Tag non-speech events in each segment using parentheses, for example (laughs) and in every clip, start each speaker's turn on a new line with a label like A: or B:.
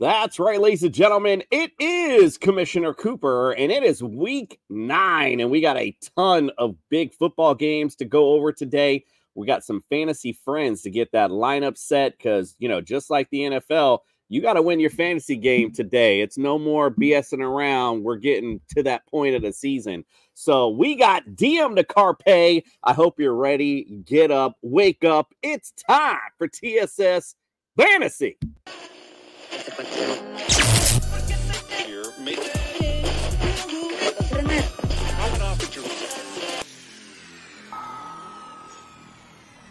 A: That's right, ladies and gentlemen. It is Commissioner Cooper, and it is week nine, and we got a ton of big football games to go over today. We got some fantasy friends to get that lineup set because, you know, just like the NFL, you got to win your fantasy game today. It's no more BSing around. We're getting to that point of the season. So we got DM to Carpe. I hope you're ready. Get up, wake up. It's time for TSS Fantasy.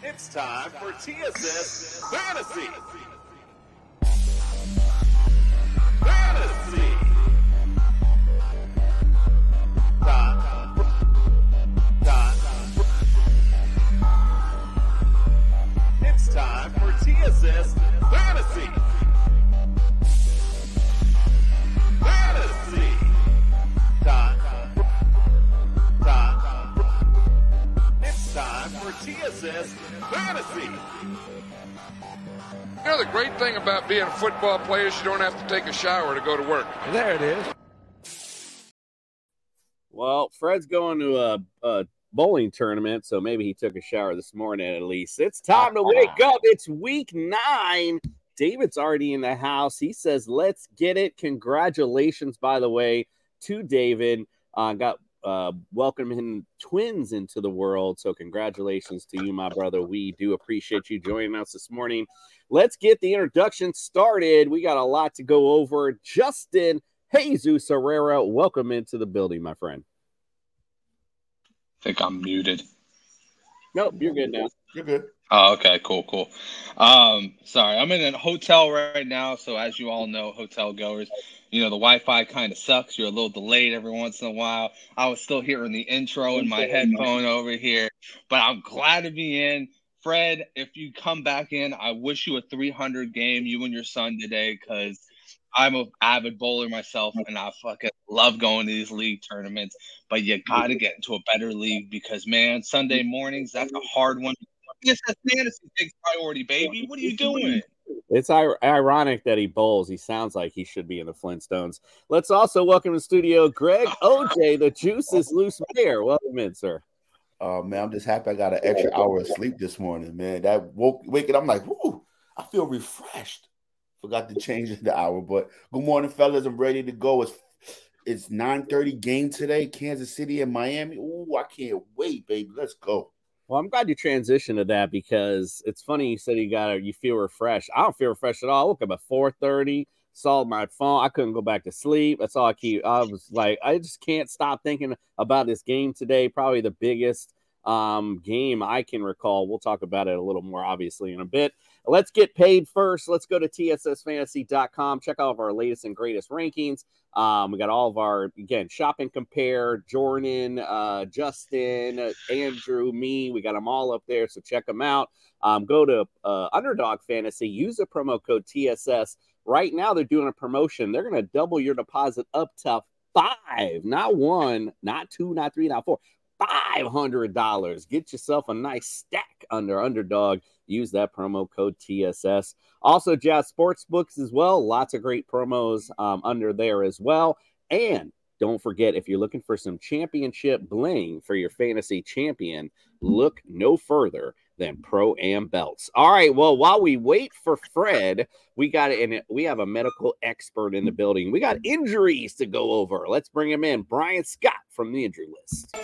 A: It's time for TSS Fantasy. Fantasy. It's time for TSS. Fantasy. TSS Fantasy.
B: You know, the great thing about being a football player is you don't have to take a shower to go to work.
C: There it is.
A: Well, Fred's going to a, a bowling tournament, so maybe he took a shower this morning at least. It's time to wake (laughs) up. It's week nine. David's already in the house. He says, "Let's get it." Congratulations, by the way, to David. Uh, got uh, welcoming twins into the world. So, congratulations to you, my brother. We do appreciate you joining us this morning. Let's get the introduction started. We got a lot to go over. Justin Jesus Herrera, welcome into the building, my friend.
D: I think I'm muted.
A: Nope, you're good now.
C: You're good.
D: Oh, okay, cool, cool. Um, sorry, I'm in a hotel right now, so as you all know, hotel goers, you know the Wi-Fi kind of sucks. You're a little delayed every once in a while. I was still hearing the intro in my headphone over here, but I'm glad to be in. Fred, if you come back in, I wish you a 300 game, you and your son today, because I'm an avid bowler myself, and I fucking love going to these league tournaments. But you got to get into a better league because, man, Sunday mornings that's a hard one. Yes, that's fantasy takes priority, baby. What are you doing?
A: It's ir- ironic that he bowls. He sounds like he should be in the Flintstones. Let's also welcome to the studio Greg (laughs) OJ, the Juice is Loose Mayor. Welcome in, sir.
C: Oh man, I'm just happy I got an extra hour of sleep this morning, man. That woke waking, I'm like, whoo, I feel refreshed. Forgot to change the hour, but good morning, fellas. I'm ready to go. It's it's 9:30 game today, Kansas City and Miami. Ooh, I can't wait, baby. Let's go.
A: Well, I'm glad you transitioned to that because it's funny you said you got you feel refreshed. I don't feel refreshed at all. I woke up at 4:30, saw my phone. I couldn't go back to sleep. That's all I keep. I was like, I just can't stop thinking about this game today. Probably the biggest um, game I can recall. We'll talk about it a little more obviously in a bit. Let's get paid first. Let's go to tssfantasy.com. Check out of our latest and greatest rankings. Um, we got all of our again shop and compare. Jordan, uh, Justin, Andrew, me. We got them all up there, so check them out. Um, go to uh, Underdog Fantasy. Use the promo code TSS. Right now, they're doing a promotion. They're going to double your deposit up to five, not one, not two, not three, not four. $500. Get yourself a nice stack under Underdog. Use that promo code TSS. Also, Jazz Sportsbooks as well. Lots of great promos um, under there as well. And don't forget, if you're looking for some championship bling for your fantasy champion, look no further than Pro Am Belts. All right. Well, while we wait for Fred, we got and we have a medical expert in the building. We got injuries to go over. Let's bring him in. Brian Scott from the injury list.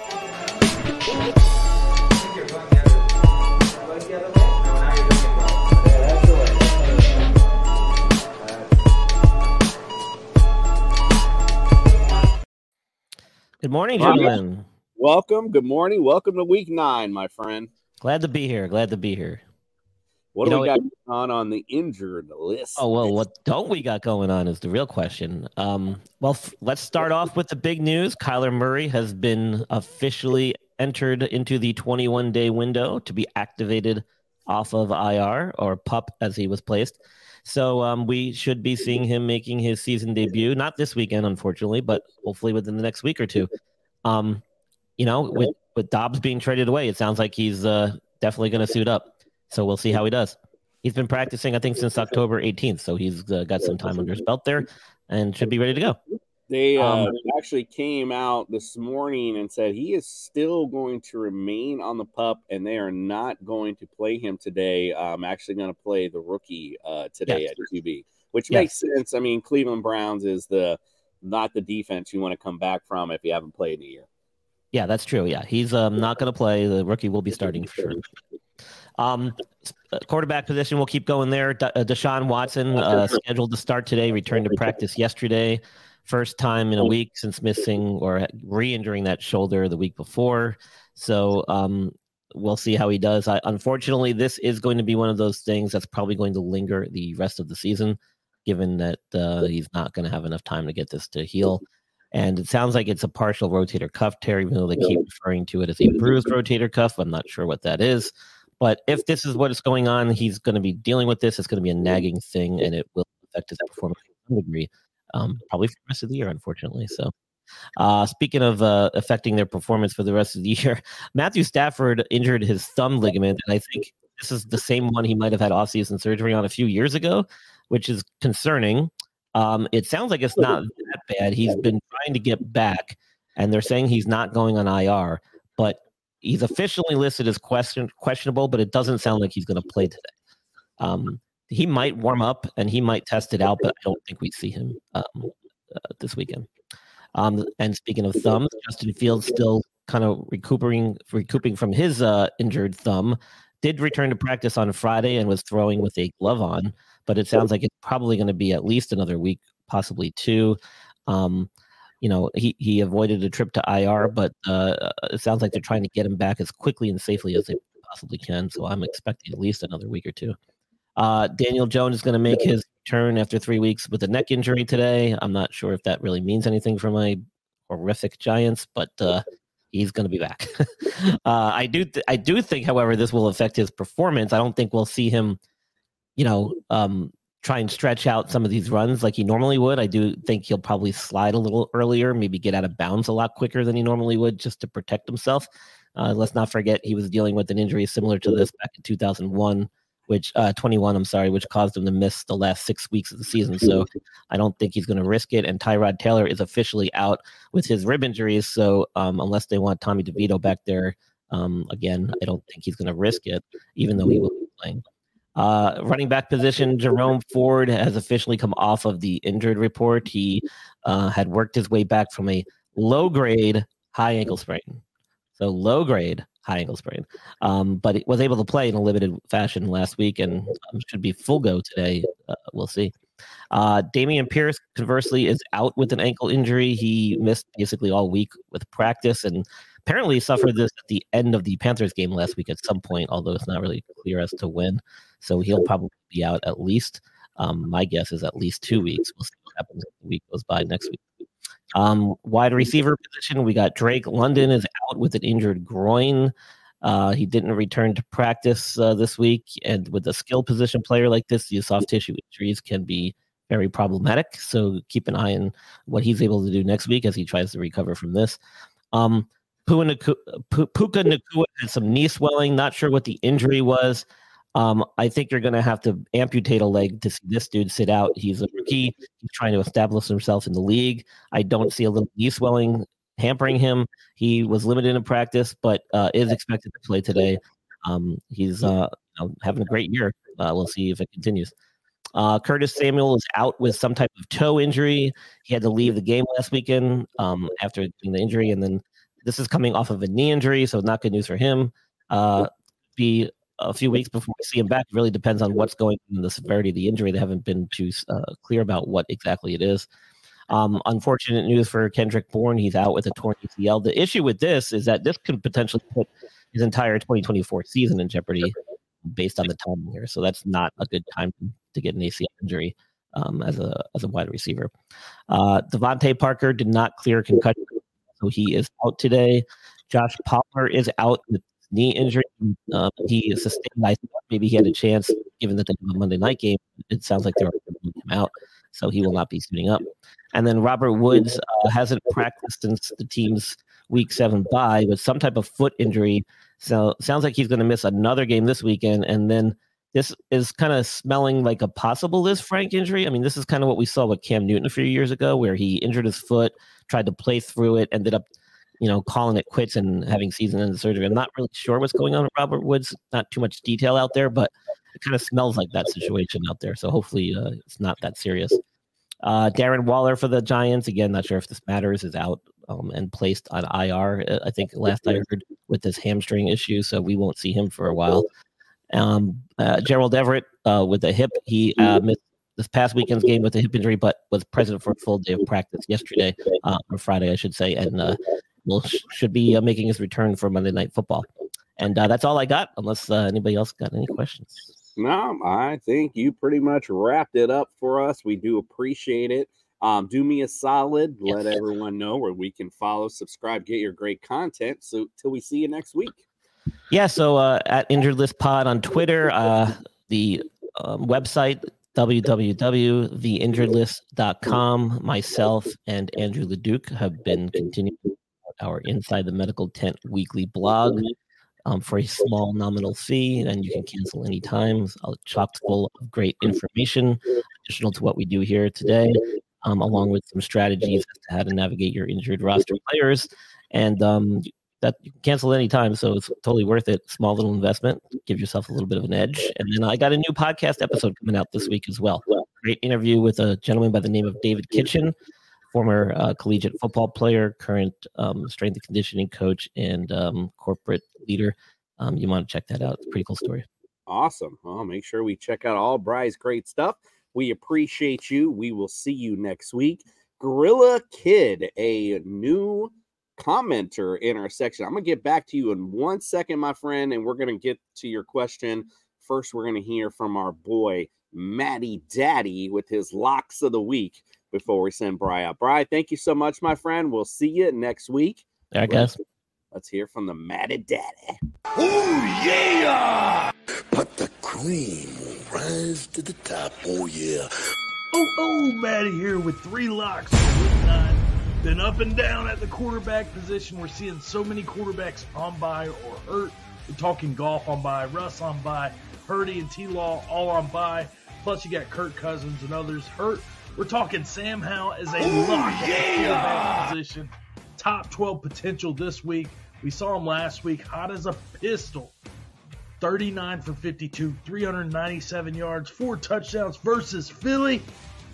E: Good morning, gentlemen.
A: Welcome. Good morning. Welcome to week nine, my friend.
E: Glad to be here. Glad to be here.
A: What
E: You
A: do we
E: know,
A: got on on the injured list?
E: Oh well, what don't we got going on is the real question. Um, well, f- let's start off with the big news. Kyler Murray has been officially entered into the 21 day window to be activated off of IR or PUP as he was placed. So um, we should be seeing him making his season debut, not this weekend, unfortunately, but hopefully within the next week or two. Um, you know, with with Dobbs being traded away, it sounds like he's uh, definitely going to suit up. So we'll see how he does. He's been practicing, I think, since October 18th, so he's uh, got some time under his belt there and should be ready to go.
A: They uh,
E: Um,
A: actually came out this morning and said he is still going to remain on the pup, and they are not going to play him today. I'm actually going to play the rookie uh, today
E: Yes.
A: at QB, which
E: Yes.
A: makes sense. I mean, Cleveland Browns is the not the defense you want to come back from if you haven't played in a year.
E: Yeah, that's true. Yeah, he's um, not going to play. The rookie will be starting for sure. Um, uh, quarterback position, we'll keep going there. De- uh, Deshaun Watson uh, scheduled to start today, returned to practice yesterday. First time in a week since missing or re-injuring that shoulder the week before. So um, we'll see how he does. I, unfortunately, this is going to be one of those things that's probably going to linger the rest of the season, given that uh, he's not going to have enough time to get this to heal. And it sounds like it's a partial rotator cuff tear, even though they keep referring to it as a bruised rotator cuff. I'm not sure what that is. But if this is what is going on, he's going to be dealing with this. It's going to be a nagging thing, and it will affect his performance to some degree, um, probably for the rest of the year, unfortunately. So, uh, speaking of uh, affecting their performance for the rest of the year, (laughs) Matthew Stafford injured his thumb ligament, and I think this is the same one he might have had off-season surgery on a few years ago, which is concerning. Um, it sounds like it's not bad. He's been trying to get back, and they're saying he's not going on IR, but he's officially listed as question questionable, but it doesn't sound like he's going to play today. Um, he might warm up and he might test it out, but I don't think we see him um, uh, this weekend. Um, and speaking of thumbs, Justin Fields still kind of recuperating recouping from his uh, injured thumb. Did return to practice on Friday and was throwing with a glove on, but it sounds like it's probably going to be at least another week, possibly two. Um, you know, he, he avoided a trip to IR, but uh, it sounds like they're trying to get him back as quickly and safely as they possibly can. So I'm expecting at least another week or two. Uh, Daniel Jones is going to make his turn after three weeks with a neck injury today. I'm not sure if that really means anything for my horrific Giants, but uh, he's going to be back. (laughs) uh, I do, th- I do think, however, this will affect his performance. I don't think we'll see him, you know, um, try and stretch out some of these runs like he normally would. I do think he'll probably slide a little earlier, maybe get out of bounds a lot quicker than he normally would, just to protect himself. Uh, let's not forget he was dealing with an injury similar to this back in 2001 which uh 21 i'm sorry which caused him to miss the last six weeks of the season so i don't think he's going to risk it and tyrod taylor is officially out with his rib injuries so um unless they want tommy devito back there um again i don't think he's going to risk it even though he will be playing uh, running back position, Jerome Ford has officially come off of the injured report. He uh, had worked his way back from a low grade high ankle sprain. So low grade high ankle sprain, um, but he was able to play in a limited fashion last week and um, should be full go today. Uh, we'll see. Uh, Dameon Pierce, conversely, is out with an ankle injury. He missed basically all week with practice and apparently suffered this at the end of the Panthers game last week at some point, although it's not really clear as to when. So he'll probably be out at least. Um, my guess is at least two weeks. We'll see what happens as the week goes by next week. Um, wide receiver position, we got Drake London is out with an injured groin. Uh, he didn't return to practice uh, this week, and with a skill position player like this, the soft tissue injuries can be very problematic. So keep an eye on what he's able to do next week as he tries to recover from this. Um, Puka (laughs) Nacua, had some knee swelling. Not sure what the injury was. Um, I think you're going to have to amputate a leg to see this dude sit out. He's a rookie. He's trying to establish himself in the league. I don't see a little knee swelling hampering him. He was limited in practice, but uh, is expected to play today. Um, he's uh, you know, having a great year. Uh, we'll see if it continues. Uh, Curtis Samuel is out with some type of toe injury. He had to leave the game last weekend um, after the injury, and then this is coming off of a knee injury, so not good news for him. Uh, be a few weeks before we see him back. It really depends on what's going on the severity of the injury. They haven't been too uh, clear about what exactly it is. Um, unfortunate news for Kendrick Bourne. He's out with a torn ACL. The issue with this is that this could potentially put his entire 2024 season in jeopardy based on the timing here. So that's not a good time to get an ACL injury um, as a as a wide receiver. Uh, DeVante Parker did not clear concussion, so he is out today. Josh Palmer is out with knee injury. Uh, he sustained. I maybe he had a chance, given that they have a Monday night game. It sounds like they're going to him out, so he will not be suiting up. And then Robert Woods uh, hasn't practiced since the team's Week Seven bye with some type of foot injury. So sounds like he's going to miss another game this weekend, and then this is kind of smelling like a possible Lisfranc injury. I mean, this is kind of what we saw with Cam Newton a few years ago, where he injured his foot, tried to play through it, ended up, you know, calling it quits and having season-ending surgery. I'm not really sure what's going on with Robert Woods. Not too much detail out there, but it kind of smells like that situation out there. So hopefully, uh, it's not that serious. Uh, Darren Waller for the Giants again. Not sure if this matters. Is out um, and placed on IR. Uh, I think last I heard with this hamstring issue, so we won't see him for a while. Um, uh, Gerald Everett uh, with a hip, he uh, missed this past weekend's game with a hip injury, but was present for a full day of practice yesterday, uh, or Friday, I should say, and uh, will should be uh, making his return for Monday Night Football. And that's all I got, unless anybody else got any questions.
A: No, I think you pretty much wrapped it up for us. We do appreciate it. Um, do me a solid, let everyone know where we can follow, subscribe, get your great content. So till we see you next week.
E: Yeah, so uh, at Injured List Pod on Twitter, uh, the um, website www.theinjuredlist.com. Myself and Andrew Leduc have been continuing our Inside the Medical Tent weekly blog um, for a small nominal fee, and you can cancel anytime. It's a chock full of great information additional to what we do here today, um, along with some strategies as to how to navigate your injured roster players. And um, that you can cancel anytime, so it's totally worth it. Small little investment, give yourself a little bit of an edge. And then I got a new podcast episode coming out this week as well. Great interview with a gentleman by the name of David Kitchen, former uh, collegiate football player, current um, strength and conditioning coach, and um, corporate leader. Um, you want to check that out. It's a pretty cool story.
A: Awesome. Well, make sure we check out all Bry's great stuff. We appreciate you. We will see you next week. Gorilla Kid, a new commenter in our section. I'm going to get back to you in one second, my friend, and we're going to get to your question. First, we're going to hear from our boy, Matty Daddy, with his locks of the week before we send Bry out. Bry, thank you so much, my friend. We'll see you next week.
E: I guess.
A: Let's hear from the Matty Daddy.
F: Oh, yeah! But the cream will rise to the top. Oh, yeah.
G: Oh, oh, Matty here with three locks for week nine. Been up and down at the quarterback position. We're seeing so many quarterbacks on bye or hurt. We're talking Goff on bye, Russ on bye, Purdy and T Law all on bye. Plus, you got Kirk Cousins and others hurt. We're talking Sam Howell as a oh, lock yeah. at quarterback position. Top 12 potential this week. We saw him last week, hot as a pistol. 39 for 52, 397 yards, four touchdowns versus Philly.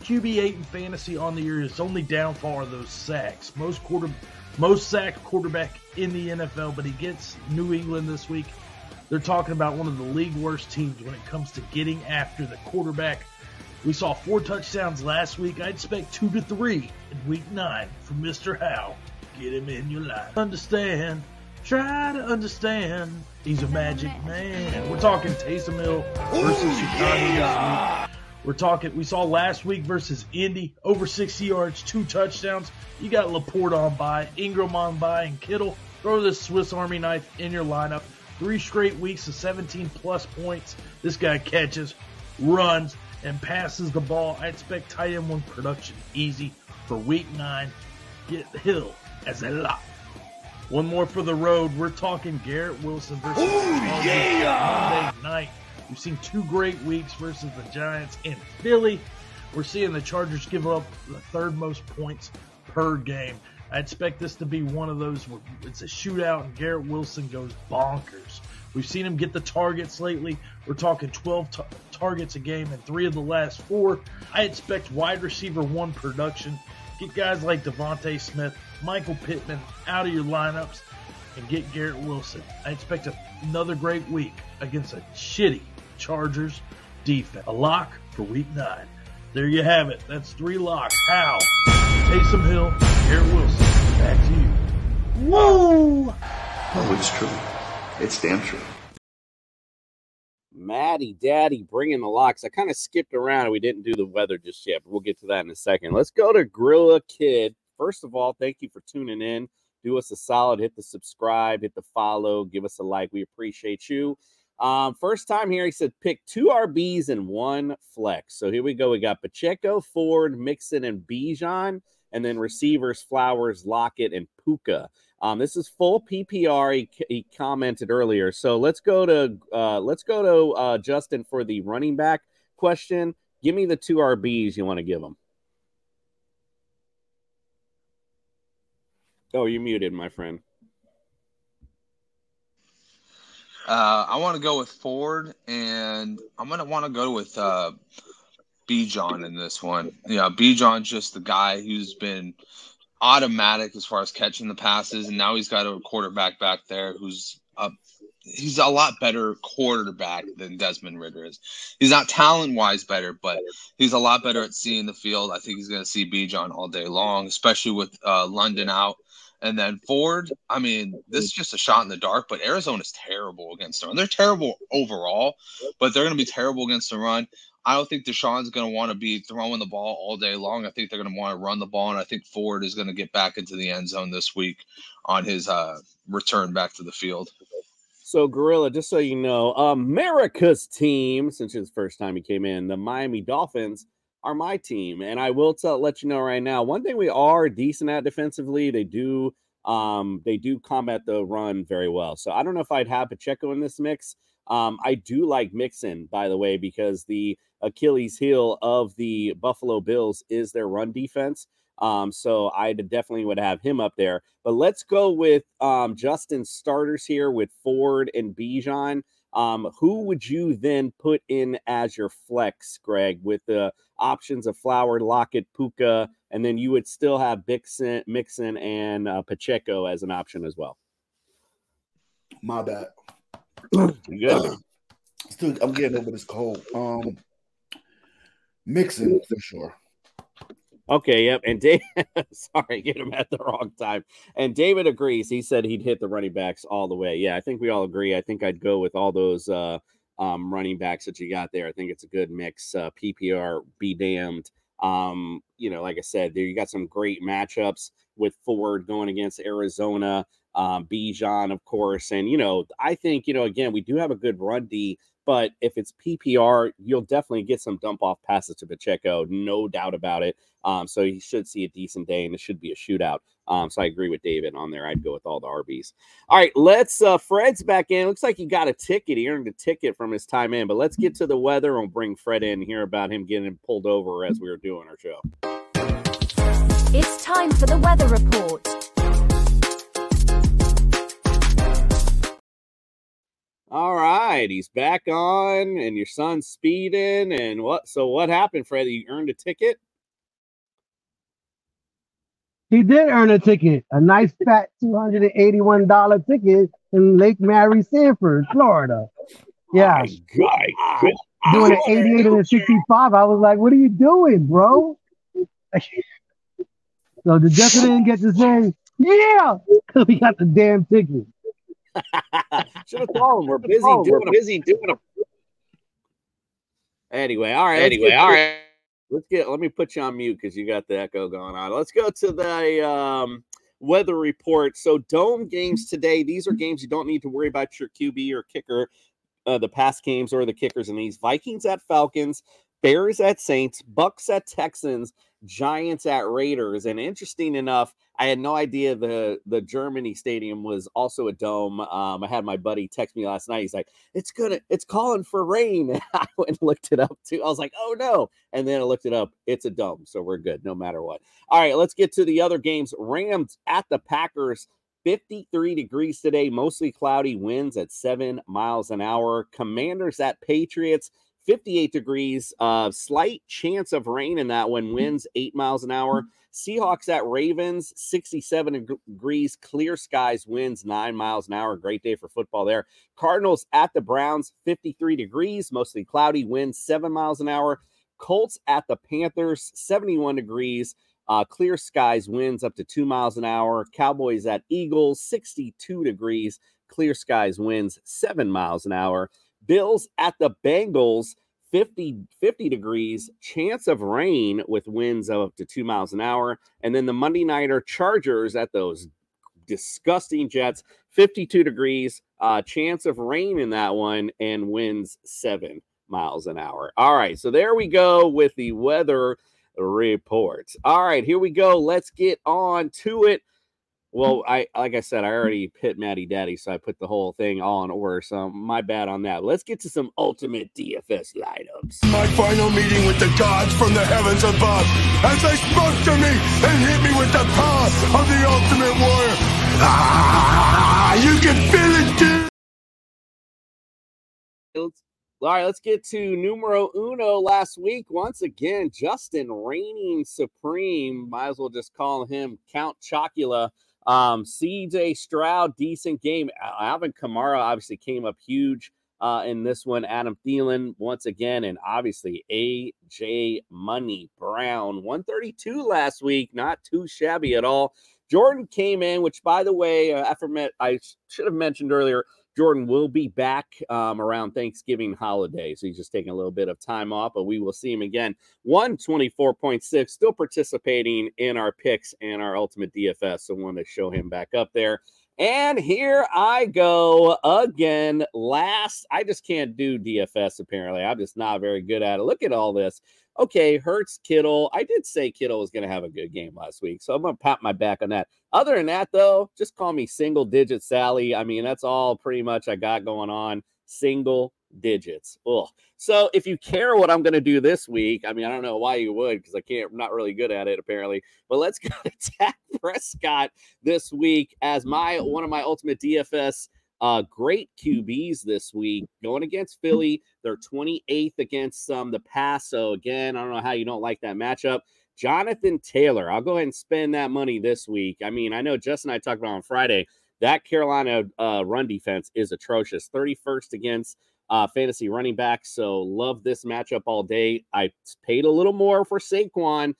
G: QB8 in fantasy on the year. His only downfall are those sacks. Most quarter, most sacked quarterback in the NFL, but he gets New England this week. They're talking about one of the league worst teams when it comes to getting after the quarterback. We saw four touchdowns last week. I expect two to three in week nine from Mr. Howe. Get him in your life. Understand. Try to understand. He's a magic man. We're talking Taysom Hill versus Chicago week. We're talking, we saw last week versus Indy, over 60 yards, two touchdowns. You got LaPorta on bye, Engram on bye, and Kittle. Throw this Swiss Army knife in your lineup. Three straight weeks of 17 plus points. This guy catches, runs, and passes the ball. I expect tight end one production easy for week nine. Get Hill as a lock. One more for the road. We're talking Garrett Wilson versus
F: Ooh, yeah!
G: Monday night. We've seen two great weeks versus the Giants in Philly. We're seeing the Chargers give up the third most points per game. I expect this to be one of those where it's a shootout and Garrett Wilson goes bonkers. We've seen him get the targets lately. We're talking 12 t- targets a game and three of the last four. I expect wide receiver one production. Get guys like DeVonta Smith, Michael Pittman out of your lineups and get Garrett Wilson. I expect another great week against a shitty Chargers defense. A lock for week nine. There you have it. That's three locks. How? Taysom Hill, Garrett Wilson. Back to you. Whoa!
F: Oh, it's true. It's damn true.
A: Matty Daddy bringing the locks. I kind of skipped around. We didn't do the weather just yet, but we'll get to that in a second. Let's go to Gorilla Kid. First of all, thank you for tuning in. Do us a solid, hit the subscribe, hit the follow, give us a like. We appreciate you. Um, first time here, he said pick two RBs and one flex. So here we go. We got Pacheco, Ford, Mixon, and Bijan, and then receivers Flowers, Lockett, and Puka. Um, this is full PPR. He, he commented earlier. So let's go to uh, let's go to uh, Justin for the running back question. Give me the two RBs you want to give him. Oh, you're muted, my friend.
D: Uh, I want to go with Ford, and I'm gonna want to go with uh, Bijan in this one. Yeah, Bijan's just the guy who's been automatic as far as catching the passes, and now he's got a quarterback back there who's a he's a lot better quarterback than Desmond Ridder is. He's not talent wise better, but he's a lot better at seeing the field. I think he's going to see Bijan all day long, especially with uh, London out. And then Ford, I mean, this is just a shot in the dark, but Arizona's terrible against the run. They're terrible overall, but they're going to be terrible against the run. I don't think Deshaun's going to want to be throwing the ball all day long. I think they're going to want to run the ball, and I think Ford is going to get back into the end zone this week on his uh, return back to the field.
A: So, Gorilla, just so you know, America's team, since the first time he came in, the Miami Dolphins are my team. And I will tell, let you know right now, one thing we are decent at defensively, they do um they do combat the run very well. So I don't know if I'd have Pacheco in this mix. Um, I do like Mixon, by the way, because the Achilles heel of the Buffalo Bills is their run defense. Um, so I definitely would have him up there. But let's go with um, Justin's starters here with Ford and Bijan. Um, who would you then put in as your flex, Greg, with the options of Flower, Lockett, Puka, and then you would still have Mixon, Mixon and uh, Pacheco as an option as well?
C: My bad. (clears throat)
A: Good. (clears throat)
C: Still, I'm getting over this cold. Um, Mixon for sure.
A: Okay, yep. And Dave, (laughs) sorry, get him at the wrong time. And David agrees. He said he'd hit the running backs all the way. Yeah, I think we all agree. I think I'd go with all those uh, um, running backs that you got there. I think it's a good mix. Uh, PPR, be damned. Um, you know, like I said, there you got some great matchups with Ford going against Arizona, um, Bijan, of course, and you know, I think you know, again, we do have a good run D but if it's PPR, you'll definitely get some dump off passes to Pacheco, no doubt about it. Um, so he should see a decent day, and it should be a shootout. Um, so I agree with David on there. I'd go with all the RBs. All right, let's. Uh, Fred's back in. Looks like he got a ticket. He earned a ticket from his time in. But let's get to the weather and bring Fred in hear about him getting pulled over as we were doing our show.
H: It's time for the weather report.
A: All right, he's back on, and your son's speeding. And what? So what happened, Freddie? You earned a ticket.
I: He did earn a ticket, a nice fat two hundred and eighty-one dollar ticket in Lake Mary, Sanford, Florida. Yeah,
A: God.
I: doing an eighty-eight and a sixty-five. I was like, "What are you doing, bro?" (laughs) so the Justin didn't get to say, "Yeah," because (laughs) we got the damn ticket.
A: Should have told him we're busy
I: Oh,
A: doing
I: we're
A: a
I: busy
A: doing a. Anyway, all right.
D: Anyway, all right.
A: Let's get. Let me put you on mute because you got the echo going on. Let's go to the um, weather report. So dome games today. These are games you don't need to worry about your QB or kicker. Uh, the past games or the kickers in these Vikings at Falcons, Bears at Saints, Bucks at Texans, Giants at Raiders. And interesting enough, I had no idea the the Germany stadium was also a dome. Um, I had my buddy text me last night. He's like, "It's gonna, it's calling for rain." And (laughs) I went and looked it up too. I was like, "Oh no!" And then I looked it up. It's a dome, so we're good no matter what. All right, let's get to the other games. Rams at the Packers. 53 degrees today, mostly cloudy, winds at seven miles an hour. Commanders at Patriots, 58 degrees, uh, slight chance of rain in that one, winds eight miles an hour. Seahawks at Ravens, 67 degrees, clear skies, winds nine miles an hour. Great day for football there. Cardinals at the Browns, 53 degrees, mostly cloudy, winds seven miles an hour. Colts at the Panthers, 71 degrees, uh, clear skies, winds up to two miles an hour. Cowboys at Eagles, 62 degrees, clear skies, winds seven miles an hour. Bills at the Bengals, 50, 50 degrees, chance of rain with winds of up to two miles an hour. And then the Monday Nighter Chargers at those disgusting Jets, 52 degrees, uh, chance of rain in that one, and winds seven miles an hour. All right, so there we go with the weather reports. All right, here we go. Let's get on to it. Well, I like I said, I already hit Matty Daddy, so I put the whole thing all in order. So my bad on that. Let's get to some ultimate DFS lineups.
F: My final meeting with the gods from the heavens above as they spoke to me and hit me with the power of the ultimate warrior. Ah, you can feel it, dude.
A: All right, let's get to numero uno last week. Once again, Justin reigning supreme. Might as well just call him Count Chocula. Um, CJ Stroud, decent game. Alvin Kamara obviously came up huge uh, in this one. Adam Thielen once again, and obviously AJ Money Brown, 132 last week, not too shabby at all. Jordan came in, which by the way, uh, I I should have mentioned earlier. Jordan will be back um, around Thanksgiving holiday. So he's just taking a little bit of time off, but we will see him again. 124.6, still participating in our picks and our ultimate DFS. So want to show him back up there. And here I go again. Last, I just can't do DFS apparently. I'm just not very good at it. Look at all this. Okay, Hurts, Kittle. I did say Kittle was going to have a good game last week, so I'm going to pat my back on that. Other than that, though, just call me single digit Sally. I mean, that's all pretty much I got going on. Single digits. Ugh. So if you care what I'm going to do this week, I mean, I don't know why you would because I can't, I'm not really good at it apparently. But let's (laughs) go to Dak Prescott this week as my one of my ultimate DFS uh, great QBs this week going against Philly. They're 28th against um, the pass. So again, I don't know how you don't like that matchup. Jonathan Taylor, I'll go ahead and spend that money this week. I mean, I know Justin and I talked about on Friday that Carolina uh, run defense is atrocious. 31st against uh, fantasy running back. So love this matchup all day. I paid a little more for Saquon.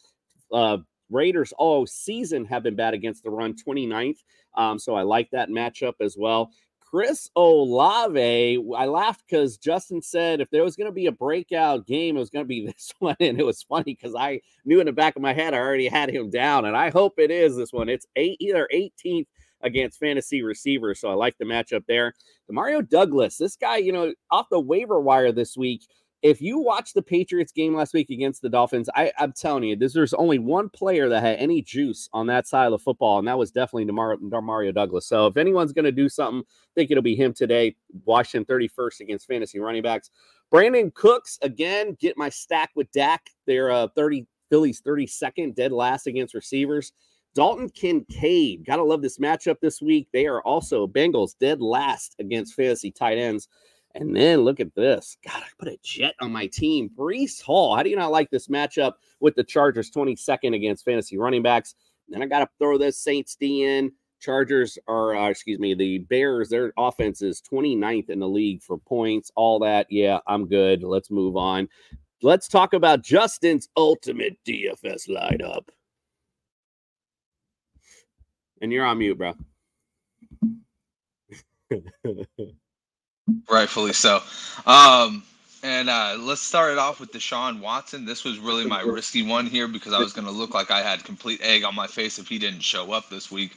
A: Uh, Raiders all season have been bad against the run, 29th. Um, so I like that matchup as well. Chris Olave, I laughed because Justin said if there was going to be a breakout game, it was going to be (laughs) this one. And it was funny because I knew in the back of my head I already had him down. And I hope it is this one. It's eight, either 18th against fantasy receivers. So I like the matchup there. Demario Douglas, this guy, you know, off the waiver wire this week. If you watch the Patriots game last week against the Dolphins, I, I'm telling you, this, there's only one player that had any juice on that side of the football, and that was definitely DeMar- Mario Douglas. So if anyone's going to do something, I think it'll be him today. Washington 31st against fantasy running backs. Brandin Cooks, again, get my stack with Dak. They're uh, 30, Phillies 32nd, dead last against receivers. Dalton Kincaid, gotta love this matchup this week. They are also Bengals dead last against fantasy tight ends. And then look at this. God, I put a jet on my team. Breece Hall. How do you not like this matchup with the Chargers 22nd against fantasy running backs? Then I got to throw this Saints D in. Chargers are, uh, excuse me, the Bears, their offense is 29th in the league for points, all that. Yeah, I'm good. Let's move on. Let's talk about Justin's ultimate DFS lineup. And you're on mute, bro. (laughs)
D: Rightfully so. Um, and uh, let's start it off with Deshaun Watson. This was really my risky one here because I was going to look like I had complete egg on my face if he didn't show up this week.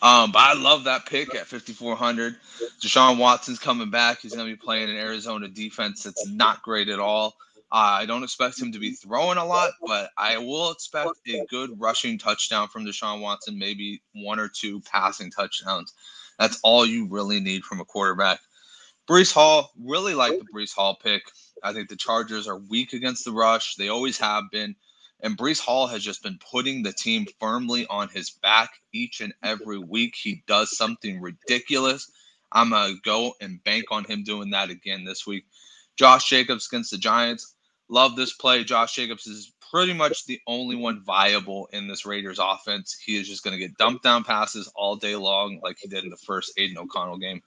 D: Um, but I love that pick at 5,400. Deshaun Watson's coming back. He's going to be playing an Arizona defense that's not great at all. Uh, I don't expect him to be throwing a lot, (laughs) but I will expect a good rushing touchdown from Deshaun Watson, maybe one or two passing touchdowns. That's all you really need from a quarterback. Breece Hall, really like the Breece Hall pick. I think the Chargers are weak against the rush. They always have been. And Breece Hall has just been putting the team firmly on his back each and every (laughs) week. He does something ridiculous. I'm going to go and bank on him doing that again this week. Josh Jacobs against the Giants. Love this play. Josh Jacobs is pretty much the only one viable in this Raiders offense. He is just going to get dumped down passes all day long, like he did in the first Aidan O'Connell game.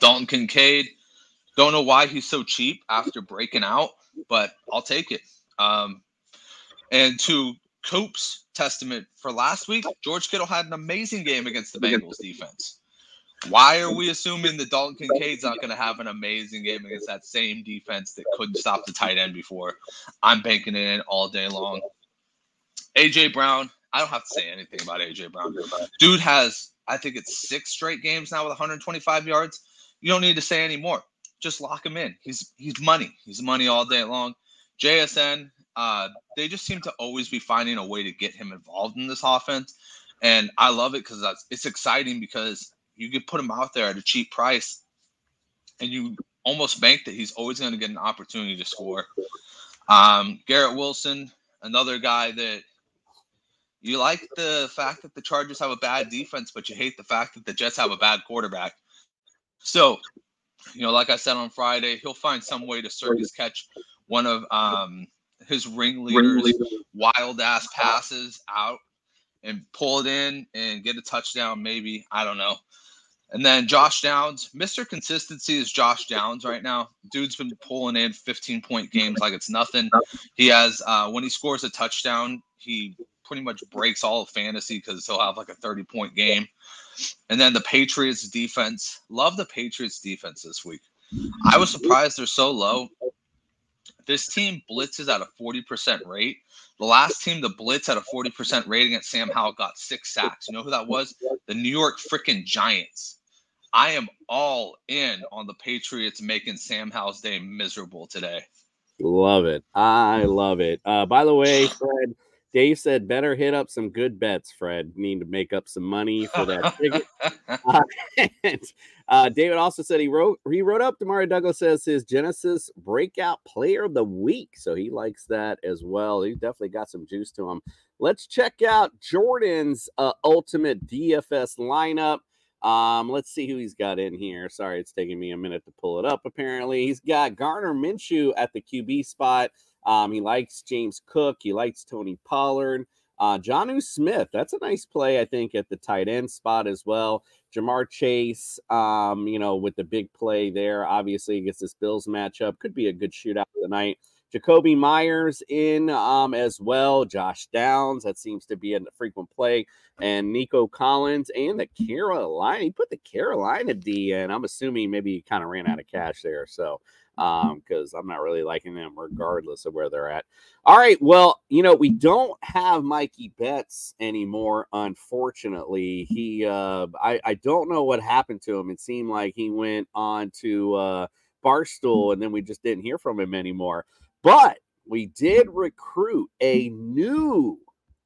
D: Dalton Kincaid. Don't know why he's so cheap after breaking out, but I'll take it. Um, and to Coop's testament for last week, George Kittle had an amazing game against the Bengals defense. Why are we assuming that Dalton Kincaid's not going to have an amazing game against that same defense that couldn't stop the tight end before? I'm banking it in all day long. AJ Brown, I don't have to say anything about AJ Brown. Dude has, I think it's six straight games now with 125 yards. You don't need to say any more. Just lock him in. He's he's money. He's money all day long. JSN, uh, they just seem to always be finding a way to get him involved in this offense. And I love it because it's exciting because you can put him out there at a cheap price and you almost bank that he's always going to get an opportunity to score. Um, Garrett Wilson, another guy that you like the fact that the Chargers have a bad defense, but you hate the fact that the Jets have a bad quarterback. So, you know, like I said on Friday, he'll find some way to circus catch one of um, his ringleaders' wild ass passes out and pull it in and get a touchdown, maybe. I don't know. And then Josh Downs, Mr. Consistency is Josh Downs right now. Dude's been pulling in 15 point games like it's nothing. He has, uh, when he scores a touchdown, he pretty much breaks all of fantasy because he'll have like a 30 point game. And then the Patriots defense. Love the Patriots defense this week. I was surprised they're so low. This team blitzes at a 40% rate. The last team to blitz at a 40% rate against Sam Howell got six sacks. You know who that was? The New York freaking Giants. I am all in on the Patriots making Sam Howell's day miserable today.
A: Love it. I love it. Uh, by the way, Fred, Dave said, better hit up some good bets, Fred. Need to make up some money for that ticket. (laughs) uh, (laughs) and, uh, David also said he wrote he wrote up Demario Douglas as his Genesis breakout player of the week. So he likes that as well. He definitely got some juice to him. Let's check out Jordan's uh, ultimate DFS lineup. Um, let's see who he's got in here. Sorry, it's taking me a minute to pull it up. Apparently, he's got Gardner Minshew at the QB spot. Um, he likes James Cook. He likes Tony Pollard. Uh, Jonnu Smith, that's a nice play, I think, at the tight end spot as well. Ja'Marr Chase, um, you know, with the big play there, obviously against this Bills matchup, could be a good shootout tonight. Jakobi Meyers in um, as well. Josh Downs, that seems to be a frequent play. And Nico Collins and the Carolina. He put the Carolina D in. I'm assuming maybe he kind of ran out of cash there. So because um, I'm not really liking them regardless of where they're at. All right. Well, you know, we don't have Mikey Betts anymore, unfortunately. He uh I, I don't know what happened to him. It seemed like he went on to uh Barstool and then we just didn't hear from him anymore. But we did recruit a new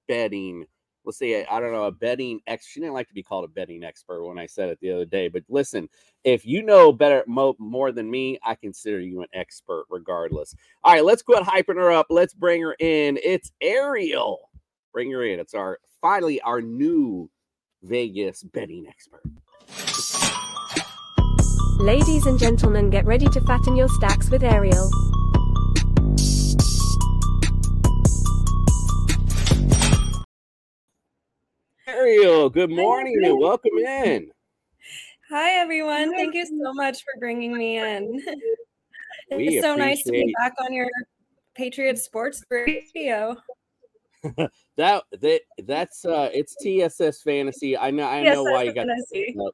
A: betting let's say I don't know a betting ex. She didn't like to be called a betting expert when I said it the other day. But listen, if you know better mo- more than me, I consider you an expert regardless. All right, let's quit hyping her up. Let's bring her in. It's Ariel. Bring her in. It's our finally our new Vegas betting expert.
H: Ladies and gentlemen, get ready to fatten your stacks with Ariel.
A: Ariel, good morning and welcome in.
J: Hi, everyone. Thank you so much for bringing me in. (laughs)
A: We
J: It's so nice to be back on your Patriot Sports Radio. (laughs)
A: that that that's uh it's TSS fantasy. I know I
J: Yes,
A: know why you got that.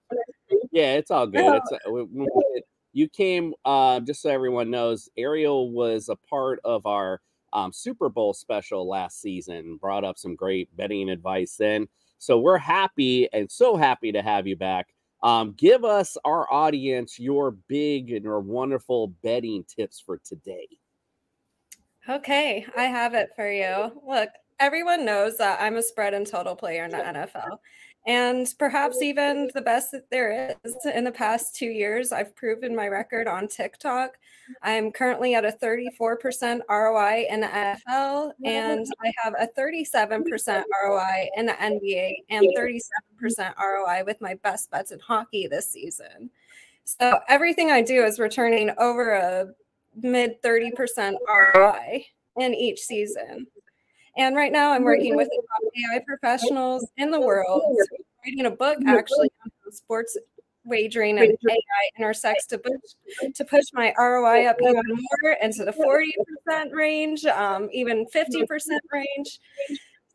A: Yeah, it's all good. It's uh, we- we- you came uh just so everyone knows, Ariel was a part of our um, Super Bowl special last season, brought up some great betting advice then. So we're happy and so happy to have you back. Um, give us our audience your big and your wonderful betting tips for today.
J: Okay, I have it for you. Look, everyone knows that I'm a spread and total player in the NFL. And perhaps even the best that there is in the past two years, I've proven my record on TikTok. I'm currently at a 34% ROI in the NFL, and I (laughs) have a 37% ROI in the NBA and 37% ROI with my best bets in hockey this season. So everything I do is returning over a mid 30% ROI in each season. And right now I'm working with AI professionals in the world, writing a book actually on sports wagering and AI intersects to push to push my ROI up even more into the 40% range, um, even 50% range.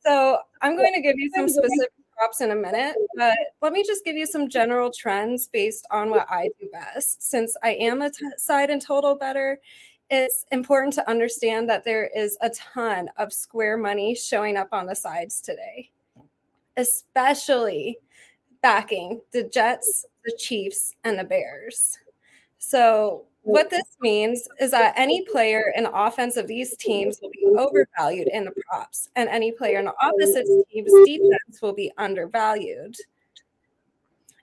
J: So I'm going to give you some specific props in a minute, but let me just give you some general trends based on what I do best. Since I am a t- side and total better, it's important to understand that there is a ton of square money showing up on the sides today, especially backing the Jets, the Chiefs, and the Bears. So what this means is that any player in offense of these teams will be overvalued in the props, and any player in the opposite team's defense will be undervalued.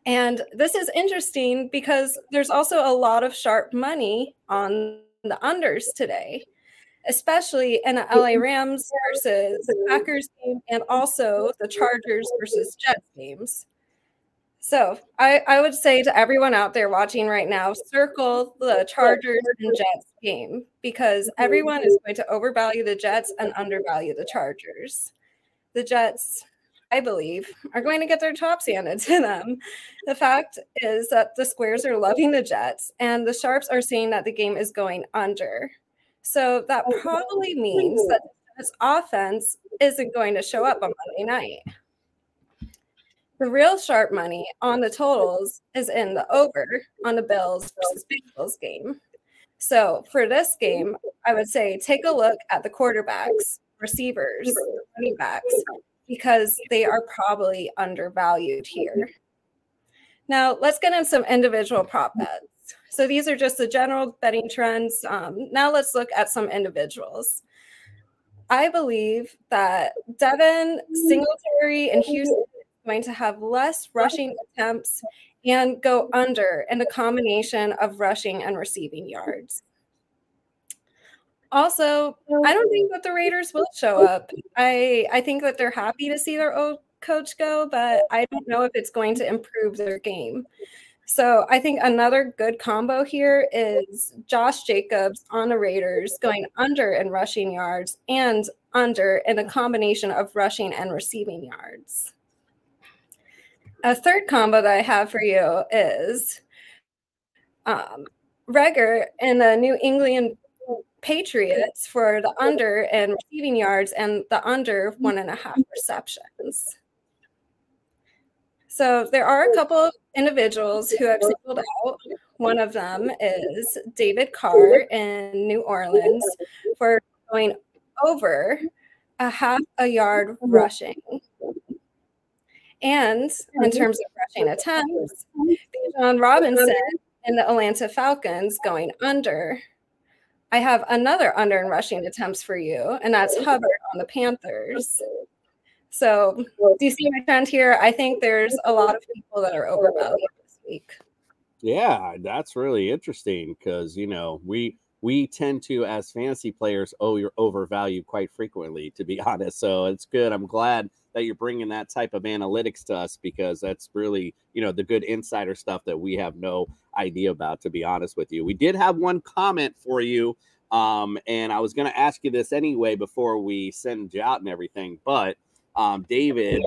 J: And this is interesting because there's also a lot of sharp money on the unders today, especially in the LA mm-hmm. Rams versus the Packers game and also the Chargers versus Jets games. So I, I would say to everyone out there watching right now, circle the Chargers and Jets game because mm-hmm. everyone is going to overvalue the Jets and undervalue the Chargers. The Jets, I believe, are going to get their chops handed to them. The fact is that the squares are loving the Jets and the sharps are seeing that the game is going under. So that oh, probably means that this offense isn't going to show up on Monday night. The real sharp money on the totals is in the over on the Bills versus Bengals game. So for this game, I would say take a look at the quarterbacks, receivers, running backs, because they are probably undervalued here. Now let's get into some individual prop bets. So these are just the general betting trends. Um, now let's look at some individuals. I believe that Devin Singletary and Houston are going to have less rushing attempts and go under in a combination of rushing and receiving yards. Also, I don't think that the Raiders will show up. I I think that they're happy to see their old coach go, but I don't know if it's going to improve their game. So I think another good combo here is Josh Jacobs on the Raiders going under in rushing yards and under in a combination of rushing and receiving yards. A third combo that I have for you is um, Reagor and the New England Patriots for the under and receiving yards and the under mm-hmm. one and a half receptions. So there are a couple of individuals who have singled out. One of them is David Carr in New Orleans for going over a half a yard rushing. And in mm-hmm. terms of rushing attempts, John Robinson in the Atlanta Falcons going under. I have another under in rushing attempts for you, and that's Hubbard on the Panthers. So, do you see my trend here? I think there's a lot of people that are overvalued this week.
A: Yeah, that's really interesting because you know we we tend to as fantasy players oh you're overvalued quite frequently to be (laughs) honest. So it's good. I'm glad that you're bringing that type of analytics to us because that's really you know the good insider stuff that we have no idea about to be honest with you. We did have one comment for you um, and i was going to ask you this anyway before we send you out and everything but um, david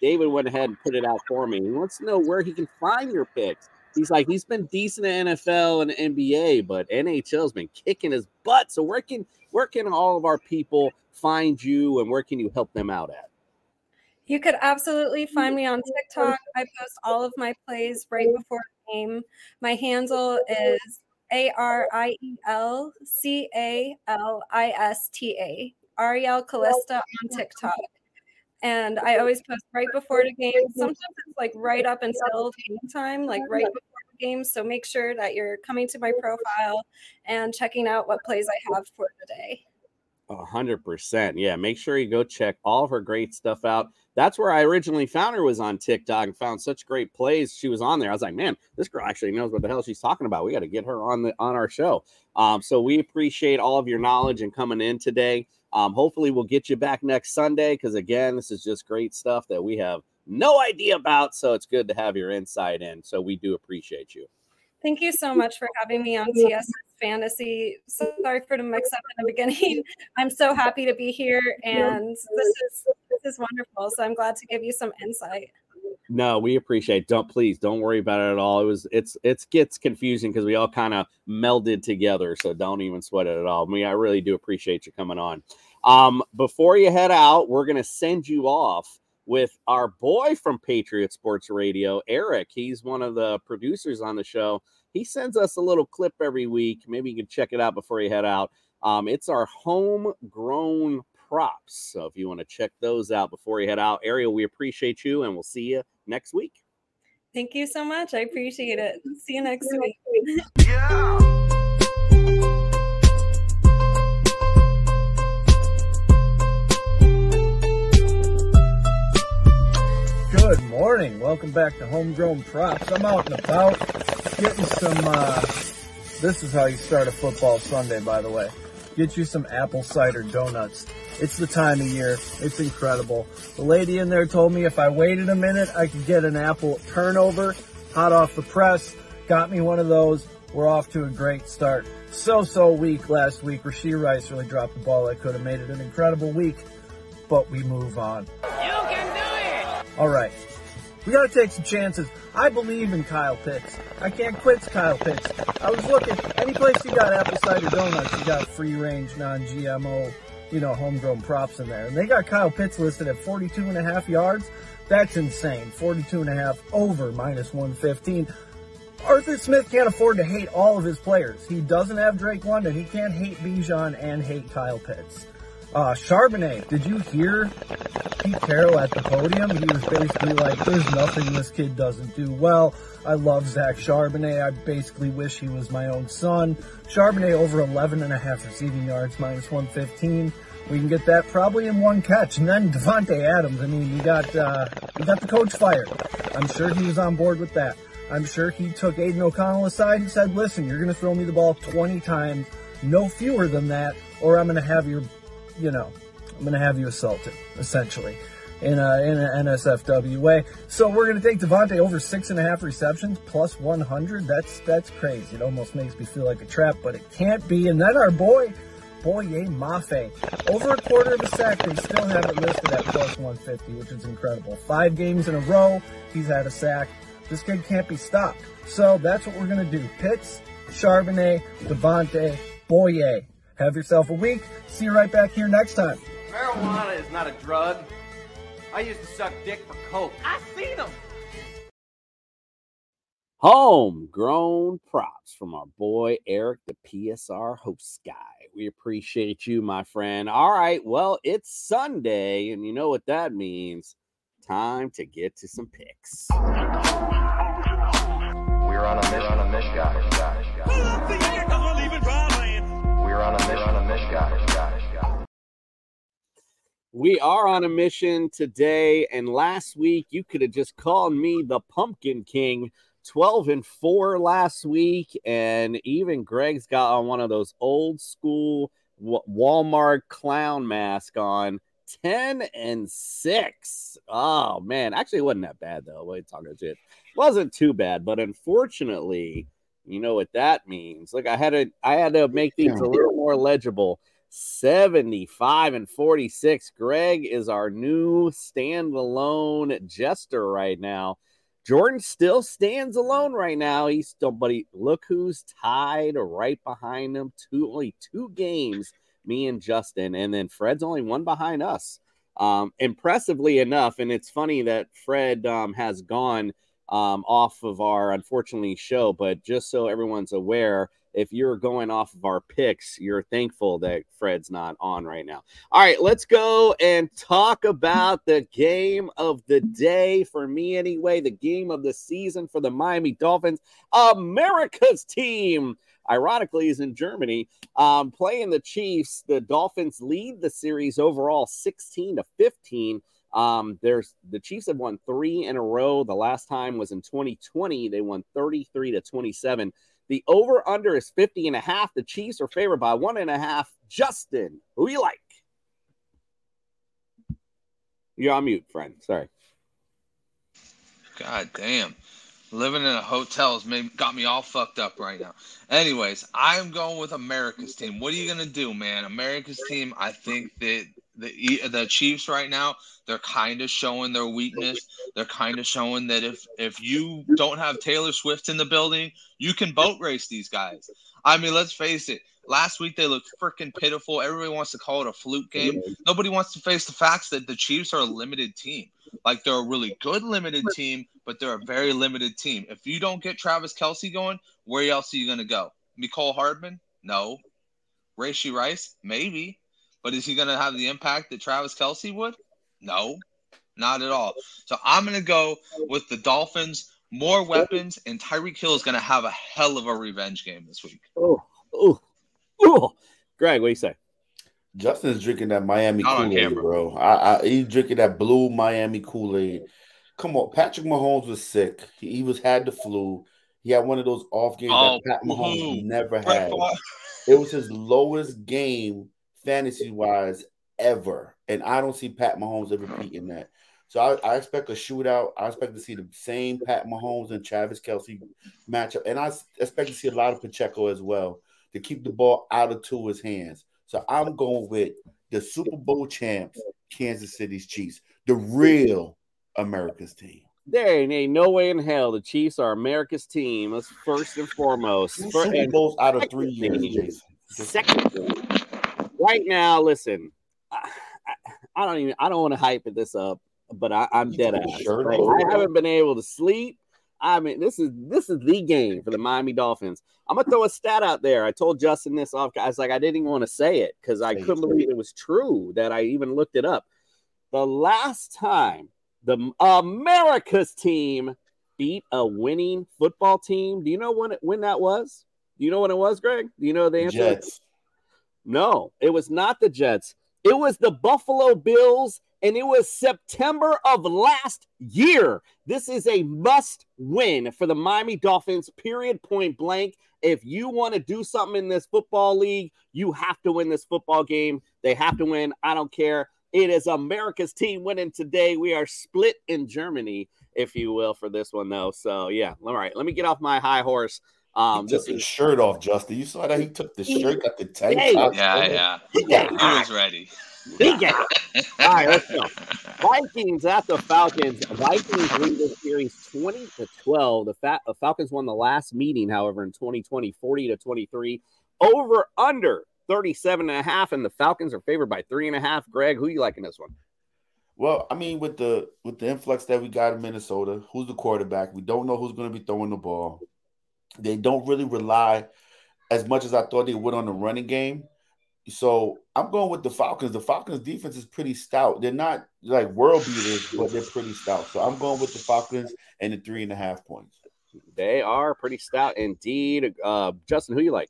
A: david went ahead and put it out for me. He wants to know where he can find your picks. He's like he's been decent at nfl and nba but nhl's been kicking his butt. So where can where can all of our people find you and where can you help them out at
J: you could absolutely find mm-hmm. me on TikTok. I post all of my plays right mm-hmm. before the game. My handle is A R I E L C A L I S T A, Ariel Calista on TikTok. And I always post right before the game. Sometimes it's like right up until game time, like right mm-hmm. before the game. So make sure that you're coming to my profile and checking out what plays I have for the day.
A: A hundred percent. Yeah. Make sure you go check all of her great stuff out. That's where I originally found her was on TikTok and found such great plays. She was on there. I was like, man, this girl actually knows what the hell she's talking about. We got to get her on the on our show. Um, so we appreciate all of your knowledge and coming in today. Um, hopefully we'll get you back next Sunday because again, this is just great stuff that we have no idea about. So it's good to have your insight in. So we do appreciate you.
J: Thank you so much for having me on TS Fantasy. Sorry for the mix up in the beginning. (laughs) I'm so happy to be here, and this is this is wonderful. So I'm glad to give you some insight.
A: No, we appreciate. Don't please don't worry about it at all. It was it's it's gets confusing because we all kind of melded together. So don't even sweat it at all. I mean, I really do appreciate you coming on. Um, before you head out, we're gonna send you off with our boy from Patriot Sports Radio, Eric. He's one of the producers on the show. He sends us a little clip every week. Maybe you can check it out before you head out. Um, it's our homegrown props. So if you want to check those out before you head out, Ariel, we appreciate you and we'll see you next week.
J: Thank you so much. I appreciate it. See you next week. yeah. (laughs)
K: morning. Welcome back to Homegrown Props. I'm out and about getting some, uh, this is how you start a football Sunday, by the way. Get you some apple cider donuts. It's the time of year. It's incredible. The lady in there told me if I waited a minute, I could get an apple turnover, hot off the press. Got me one of those. We're off to a great start. So, so weak last week. Rashee Rice really dropped the ball. I could have made it an incredible week, but we move on. All right. We got to take some chances. I believe in Kyle Pitts. I can't quit Kyle Pitts. I was looking, any place you got apple cider donuts, you got free range, non GMO, you know, homegrown props in there. And they got Kyle Pitts listed at 42 and a half yards. That's insane. 42 and a half over minus 115. Arthur Smith can't afford to hate all of his players. He doesn't have Drake London. He can't hate Bijan and hate Kyle Pitts. Uh, Charbonnet, did you hear Pete Carroll at the podium? He was basically like, there's nothing this kid doesn't do well. I love Zach Charbonnet. I basically wish he was my own son. Charbonnet over 11 and a half receiving yards, minus 115. We can get that probably in one catch. And then Davante Adams. I mean, we got, uh, we got the coach fired. I'm sure he was on board with that. I'm sure he took Aidan O'Connell aside and said, listen, you're going to throw me the ball 20 times, no fewer than that, or I'm going to have your, you know, I'm going to have you assaulted, essentially, in a, in an NSFW way. So we're going to take Davante over six and a half receptions plus 100. That's, that's crazy. It almost makes me feel like a trap, but it can't be. And then our boy, Boye Mafe. Over a quarter of a sack, they still have it listed at plus 150, which is incredible. Five games in a row, he's had a sack. This kid can't be stopped. So that's what we're going to do. Pitts, Charbonnet, Davante, Boye. Have yourself a week. See you right back here next time.
L: Marijuana is not a drug. I used to suck dick for coke. I seen them.
A: Homegrown props from our boy Eric, the PSR host guy. We appreciate you, my friend. All right, well, it's Sunday, and you know what that means. Time to get to some picks.
M: We're on a mission, on a mission, guys. We're on a mission.
A: We are on a mission today, and last week you could have just called me the Pumpkin King. 12 and 4 last week, and even Greg's got on one of those old school Walmart clown mask on. 10 and 6. Oh man, actually it wasn't that bad though. Wait, talking about shit. Wasn't too bad, but unfortunately, you know what that means. Look, I had to I had to make these a little more legible. 75 and 46. Greg is our new standalone jester right now. Jordan still stands alone right now. He's still, but he, look who's tied right behind him. Two only two games, me and Justin, and then Fred's only one behind us. Um, impressively enough, and it's funny that Fred um, has gone um, off of our unfortunately show, but just so everyone's aware, if you're going off of our picks, you're thankful that Fred's not on right now. All right, let's go and talk about the game of the day for me, anyway. The game of the season for the Miami Dolphins, America's team. Ironically, is in Germany um, playing the Chiefs. The Dolphins lead the series overall 16 to 15. Um, there's the Chiefs have won three in a row. The last time was in 2020. They won 33 to 27. The over under is 50 and a half. The Chiefs are favored by one and a half. Justin, who you like? You're on mute, friend. Sorry.
D: God damn. Living in a hotel has made, got me all fucked up right now. Anyways, I'm going with America's team. What are you gonna do, man? America's team. I think that the the Chiefs right now they're kind of showing their weakness. They're kind of showing that if if you don't have Taylor Swift in the building, you can boat race these guys. I mean, let's face it. Last week they looked freaking pitiful. Everybody wants to call it a fluke game. Nobody wants to face the facts that the Chiefs are a limited team. Like they're a really good limited team, but they're a very limited team. If you don't get Travis Kelce going, where else are you gonna go? Mecole Hardman? No. Rashee Rice? Maybe. But is he going to have the impact that Travis Kelce would? No, not at all. So I'm going to go with the Dolphins. More weapons, and Tyreek Hill is going to have a hell of a revenge game this week.
A: Oh, oh, oh. Greg, what do you say?
C: Justin's drinking that Miami Kool Aid, bro. I, I, he's drinking that blue Miami Kool Aid. Come on, Patrick Mahomes was sick. He, he was had the flu. He had one of those off games
D: Oh,
C: that Pat Mahomes
D: woo-hoo.
C: never had.
D: Favre.
C: It was his lowest game fantasy wise ever, and I don't see Pat Mahomes ever repeating that. So I, I expect a shootout. I expect to see the same Pat Mahomes and Travis Kelce matchup, and I expect to see a lot of Pacheco as well to keep the ball out of Tua's hands. So I'm going with the Super Bowl champs, Kansas City's Chiefs, the real America's team.
A: There ain't, ain't no way in hell the Chiefs are America's team. That's first and foremost.
C: Two Super
A: and
C: Bowls out of three years, Jason.
A: Second, right now, listen, I, I- don't even I don't want to hype this up, but I, I'm dead ass.
C: shirt
A: Like. I haven't been able to sleep. I mean, this is this is the game for the Miami Dolphins. I'm gonna throw a stat out there. I told Justin this off. I was like, I didn't even want to say it because I couldn't believe it was true that I even looked it up. The last time the America's team beat a winning football team, do you know when it, when that was? Do you know when it was, Greg? Do you know the answer?
C: Jets.
A: No, it was not the Jets. It was the Buffalo Bills, and it was September of last year. This is a must win for the Miami Dolphins, period, point blank. If you want to do something in this football league, you have to win this football game. They have to win. I don't care. It is America's team winning today. We are split in Germany, if you will, for this one, though. So, yeah. All right. Let me get off my high horse. Um,
C: He took
A: this
C: his
A: is
C: shirt off, Justin. You saw that he took the shirt, got the tank
A: Hey.
C: top.
D: Yeah, yeah.
A: Yeah.
D: He was ready.
A: Big game. All right, let's go. Vikings at the Falcons. Vikings lead this series 20 to 12. The Fa- uh, Falcons won the last meeting, however, in 2020, 40 to 23. Over under 37 and a half, and the Falcons are favored by three and a half. Greg, who are you like in this one?
C: Well, I mean, with the with the influx that we got in Minnesota, who's the quarterback? We don't know who's going to be throwing the ball. They don't really rely as much as I thought they would on the running game. So I'm going with the Falcons. The Falcons defense is pretty stout. They're not like world beaters, but they're pretty stout. So I'm going with the Falcons and the three and a half points.
A: They are pretty stout indeed. Uh, Justin, who you like?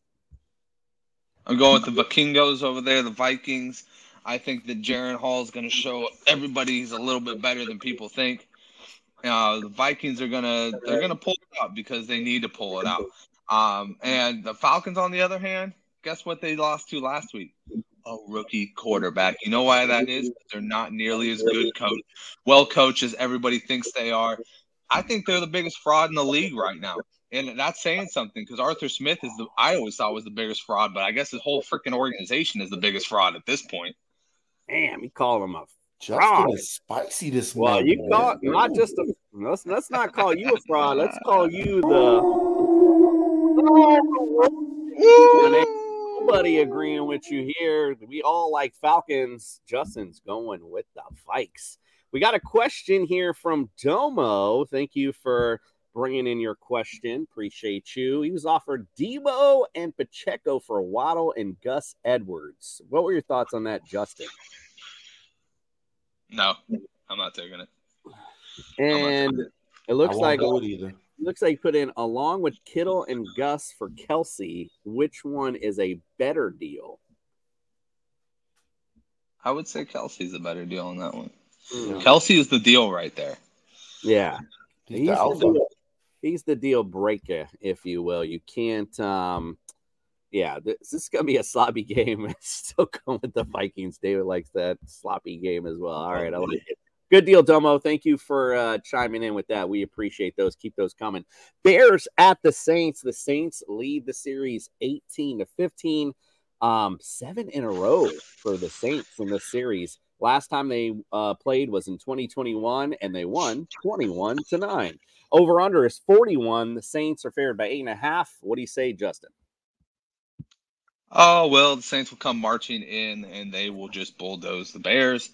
D: I'm going with the Vikingos over there, the Vikings. I think that Jaren Hall is going to show everybody he's a little bit better than people think. Uh, the Vikings are gonna they're gonna pull it out because they need to pull it out. Um, and the Falcons, on the other hand, guess what they lost to last week? A rookie quarterback. You know why that is? They're not nearly as good coach, well coached as everybody thinks they are. I think they're the biggest fraud in the league right now. And that's saying something because Arthur Smith is the I always thought was the biggest fraud, but I guess his whole freaking organization is the biggest fraud at this point.
A: Damn, you call him a
C: Justin
A: fraud.
C: is spicy this
A: Well,
C: month.
A: you
C: man.
A: call not just a let's let's not call you a fraud. Let's call you the nobody agreeing with you here. We all like Falcons. Justin's going with the Vikes. We got a question here from Domo. Thank you for bringing in your question. Appreciate you. He was offered Deebo and Pacheco for Waddle and Gus Edwards. What were your thoughts on that, Justin?
D: No, I'm not taking it.
A: And it
C: I
A: looks like
C: it either.
A: looks like you put in along with Kittle and Gus for Kelce. Which one is a better deal?
D: I would say Kelce's a better deal on that one.
A: Hmm.
D: Kelce is the deal right there.
A: Yeah,
C: He's
A: he's
C: the
A: the, deal, he's the deal breaker, if you will. You can't. um Yeah, this, this is gonna be a sloppy game. It's (laughs) still going with the Vikings. David likes that sloppy game as well. All right, I like it. Good deal, Domo. Thank you for uh, chiming in with that. We appreciate those. Keep those coming. Bears at the Saints. The Saints lead the series 18 to 15. Um, seven in a row for the Saints in this series. Last time they uh, played was in 2021, and they won 21 to 9. Over under is 41. The Saints are favored by eight and a half. What do you say, Justin?
D: Oh well, the Saints will come marching in and they will just bulldoze the Bears.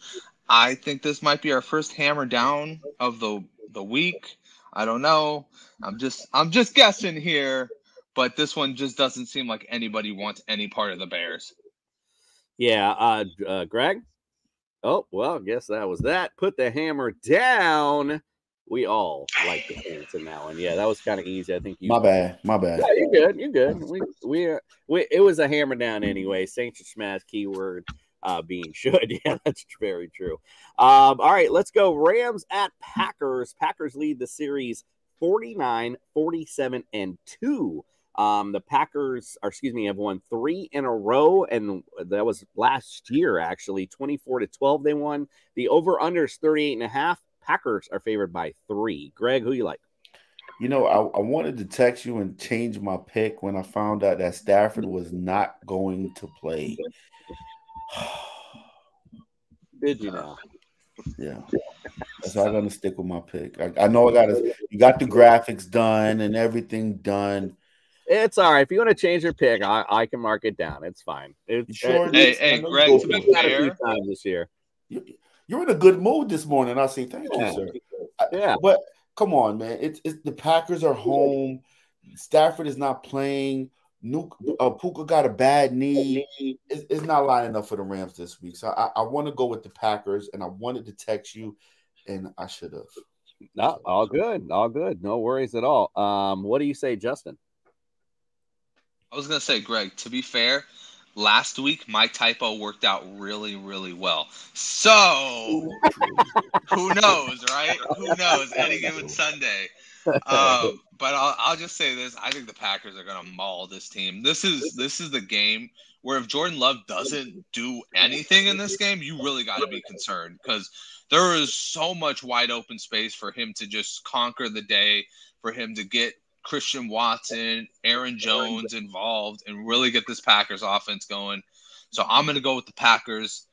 D: I think this might be our first hammer down of the the week. I don't know. I'm just I'm just guessing here, but this one just doesn't seem like anybody wants any part of the Bears.
A: Yeah, uh, uh Greg. Oh, well, I guess that was that. Put the hammer down. We all like the Saints in that one. Yeah, that was kind of easy. I think you.
C: My bad. My bad.
A: Yeah, you're good. You're good. We (laughs) we we it was a hammer down anyway. Saints are smash keyword. uh, being should. (laughs) Yeah, that's very true. Um, all right, let's go. Rams at Packers. Packers lead the series 49, 47, and 2. Um, the Packers, or excuse me, have won three in a row, and that was last year, actually. 24 to 12, they won. The over under is 38 and a half. Packers are favored by three. Greg, who you like?
C: You know, I, I wanted to text you and change my pick when I found out that Stafford was not going to play. (sighs)
A: Did you know?
C: Yeah. So I'm gonna stick with my pick. I, I know I got to you got the graphics done and everything done.
A: It's all right. If you want to change your pick, I, I can mark it down. It's fine. It's
C: sure uh,
A: it-
D: Hey,
A: it's-
D: hey, Greg,
A: you
D: to be
A: go for it a few
D: fair-
A: times this year.
C: You're in a good mood this morning. I say thank
A: Yeah.
C: you, sir. I-
A: Yeah.
C: But come on, man. It's, it's the Packers are home. Stafford is not playing. Nuke, uh, Puka got a bad knee. It's, it's not lining up for the Rams this week. So I, I want to go with the Packers, and I wanted to text you, and I should have.
A: No, all good, all good. No worries at all. Um, what do you say, Justin?
D: I was gonna say, Greg. To be fair, last week my typo worked out really, really well. So who knows, right? Who knows? Any given Sunday. Um, but I'll, I'll just say this: I think the Packers are gonna maul this team. This is this is the game where if Jordan Love doesn't do anything in this game, you really got to be concerned because there is so much wide open space for him to just conquer the day, for him to get Christian Watson, Aaron Jones involved, and really get this Packers offense going. So I'm going to go with the Packers.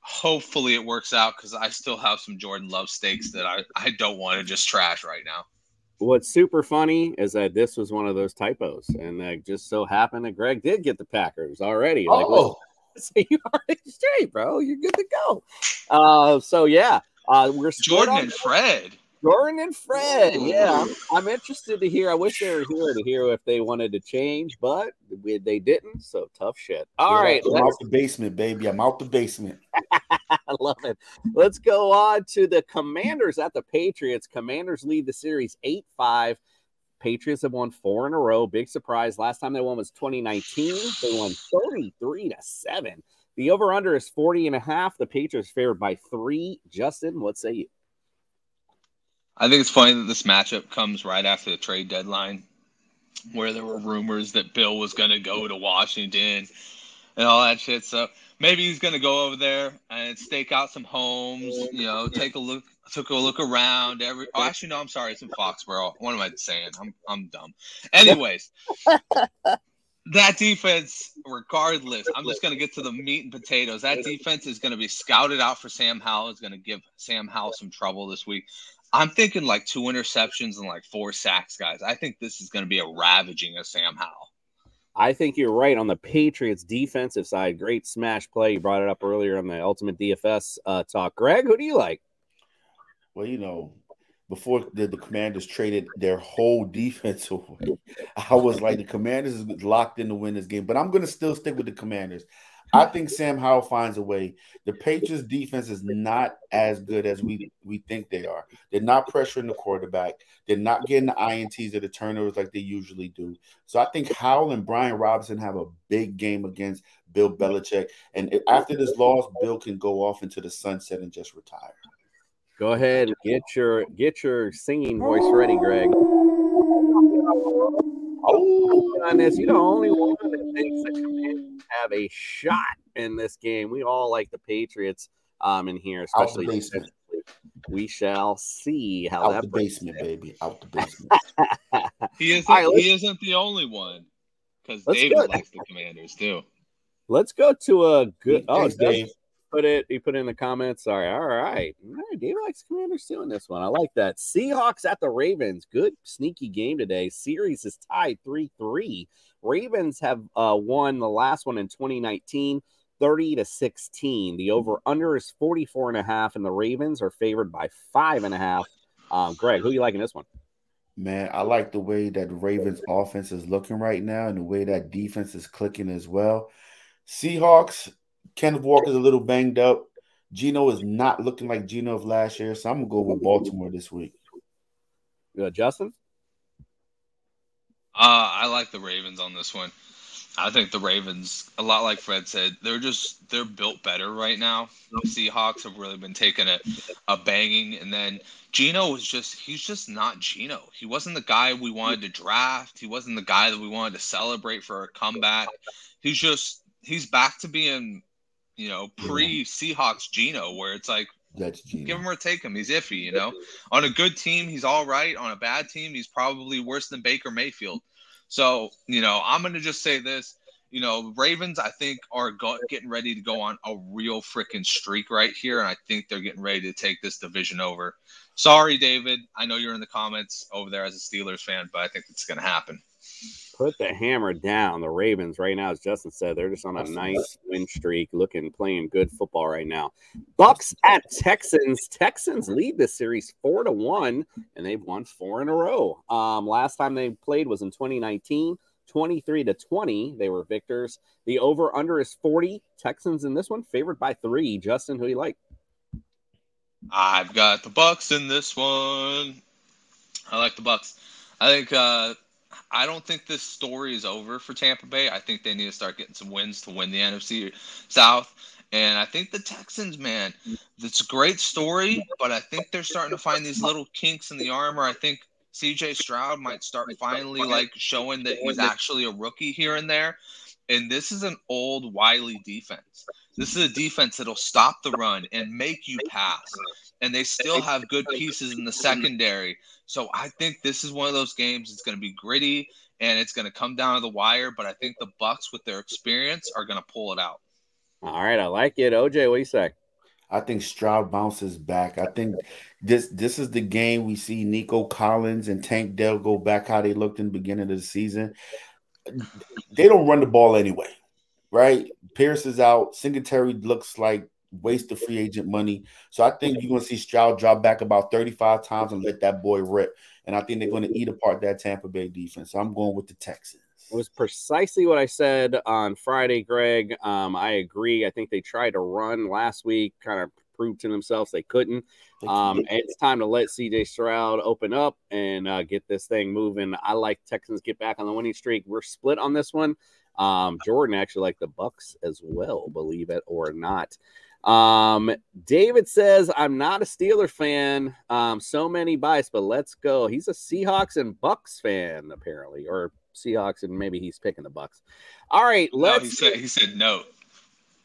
D: Hopefully it works out because I still have some Jordan Love stakes that I, I don't want to just trash right now.
A: What's super funny is that this was one of those typos, and that just so happened that Greg did get the Packers already. Like,
C: Oh. (laughs)
A: so you are straight, bro. You're good to go. Uh, so yeah, uh, we're
D: Jordan and Fred.
A: Jordan and Fred. Yeah, I'm, I'm interested to hear. I wish they were here to hear if they wanted to change, but we, they didn't. So tough shit. All
C: Yeah,
A: right,
C: I'm out the basement, baby. I'm out the basement. (laughs)
A: I love it. Let's go on to the Commanders at the Patriots. Commanders lead the series 8 5. Patriots have won four in a row. Big surprise. Last time they won was 2019. They won 33 to 7. The over under is 40 and a half. The Patriots favored by three. Justin, what say you?
D: I think it's funny that this matchup comes right after the trade deadline, where there were rumors that Bill was going to go to Washington and all that shit. So maybe he's going to go over there and stake out some homes. You know, take a look, took a look around. Every oh, actually, no, I'm sorry, it's in Foxborough. What am I saying? I'm I'm dumb. Anyways. (laughs) That defense, regardless, I'm just going to get to the meat and potatoes. That defense is going to be scouted out for Sam Howell. Is going to give Sam Howell some trouble this week. I'm thinking like two interceptions and like four sacks, guys. I think this is going to be a ravaging of Sam Howell.
A: I think you're right on the Patriots defensive side. Great smash play. You brought it up earlier on the Ultimate DFS uh, talk. Greg, who do you like?
C: Well, you know, before the, the Commanders traded their whole defense (laughs) away, I was like, the Commanders is locked in to win this game, but I'm going to still stick with the Commanders. I think Sam Howell finds a way. The Patriots defense is not as good as we, we think they are. They're not pressuring the quarterback. They're not getting the INTs or the turnovers like they usually do. So I think Howell and Brian Robinson have a big game against Bill Belichick. And after this loss, Bill can go off into the sunset and just retire.
A: Go ahead and get your get your singing voice ready, Greg. Oh, on this, you're the only one that thinks the Commanders have a shot in this game. We all like the Patriots um in here,
C: Out the basement.
A: We shall see how
C: Out
A: that
C: the basement,
A: down.
C: baby. Out the basement. (laughs)
D: He isn't.
A: All right, let's-
D: he isn't the only one because
A: Let's
D: David
A: go.
D: likes the Commanders too.
A: Let's go to a good. Oh,
C: Thanks,
A: Dave
C: Dave.
A: Put it. He put it in the comments. Sorry. All right. All right. Dave likes Commanders too in this one. I like that. Seahawks at the Ravens. Good sneaky game today. Series is tied three three. Ravens have uh, won the last one in 2019. 30 to 16. The over under is 44 and a half, and the Ravens are favored by five and a half. Um, Greg, who you liking this one?
C: Man, I like the way that Ravens offense is looking right now and the way that defense is clicking as well. Seahawks, Kenneth Walker's a little banged up. Gino is not looking like Gino of last year, so I'm gonna go with Baltimore this week.
A: Uh, Justin?
D: Uh, I like the Ravens on this one. I think the Ravens, a lot like Fred said, they're just they're built better right now. The Seahawks have really been taking a, a banging, and then Gino was just he's just not Gino. He wasn't the guy we wanted to draft. He wasn't the guy that we wanted to celebrate for a comeback. He's just he's back to being, you know, pre Seahawks Gino, where it's like
C: That's
D: give him or take him. He's iffy, you know. On a good team, he's all right. On a bad team, he's probably worse than Baker Mayfield. So, you know, I'm going to just say this. You know, Ravens, I think, are go- getting ready to go on a real freaking streak right here. And I think they're getting ready to take this division over. Sorry, David. I know you're in the comments over there as a Steelers fan, but I think it's going to happen.
A: Put the hammer down. The Ravens right now, as Justin said, they're just on a nice win streak, looking playing good football right now. Bucks at Texans. Texans lead this series four to one, and they've won four in a row. Um, last time they played was in 2019, 23 to 20. They were victors. The over under is 40. Texans in this one favored by three. Justin, who you like?
D: I've got the Bucks in this one. I like the Bucks. I think uh I don't think this story is over for Tampa Bay. I think they need to start getting some wins to win the NFC South. And I think the Texans, man, it's a great story, but I think they're starting to find these little kinks in the armor. I think CJ Stroud might start finally like showing that he's actually a rookie here and there. And this is an old Wiley defense. This is a defense that'll stop the run and make you pass. And they still have good pieces in the secondary. So I think this is one of those games. It's going to be gritty and it's going to come down to the wire. But I think the Bucks, with their experience, are going to pull it out.
A: All right, I like it. OJ, what do you say?
C: I think Stroud bounces back. I think this this is the game we see Nico Collins and Tank Dell go back how they looked in the beginning of the season. They don't run the ball anyway, right? Pierce is out. Singletary looks like waste of free agent money. So I think you're going to see Stroud drop back about 35 times and let that boy rip. And I think they're going to eat apart that Tampa Bay defense. So I'm going with the Texans.
A: It was precisely what I said on Friday, Greg. Um, I agree. I think they tried to run last week, kind of proved to themselves they couldn't. Um, it's time to let CJ Stroud open up and uh, get this thing moving. I like Texans get back on the winning streak. We're split on this one. Um, Jordan actually like the Bucks as well, believe it or not. Um, David says, I'm not a Steeler fan. Um, so many bias, but let's go. He's a Seahawks and Bucks fan, apparently, or Seahawks, and maybe he's picking the Bucks. All right, let's.
D: No, he said he said no.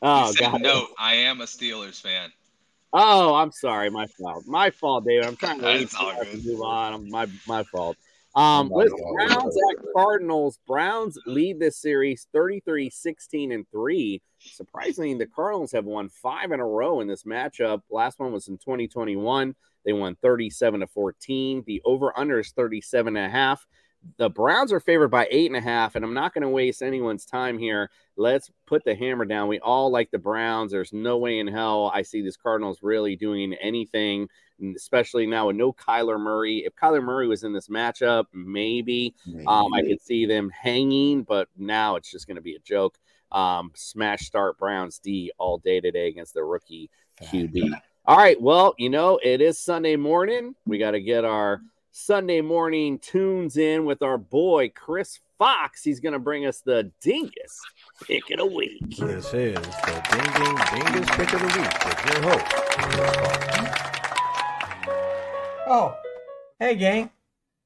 A: Oh,
D: he said no. I am a Steelers fan.
A: Oh, I'm sorry, my fault. My fault, David. I'm trying to,
D: That's all
A: leave-
D: good.
A: move on. I'm- My my fault. Um,
C: God.
A: Browns at Cardinals. Browns lead this series 33 16 and 3. Surprisingly, the Cardinals have won five in a row in this matchup. Last one was in 2021. They won 37 to 14. The over under is 37 and a half. The Browns are favored by eight and a half, and I'm not going to waste anyone's time here. Let's put the hammer down. We all like the Browns. There's no way in hell I see this Cardinals really doing anything, especially now with no Kyler Murray. If Kyler Murray was in this matchup, maybe um, I could see them hanging, but now it's just going to be a joke. Um, smash start Browns D all day today against the rookie QB. All right, well, you know, it is Sunday morning. We got to get our Sunday morning tunes in with our boy Chris Fox. He's going to bring us the dingus pick of the week.
N: This is the Ding Ding Dingus Pick of the Week with your host,
O: Oh, hey gang,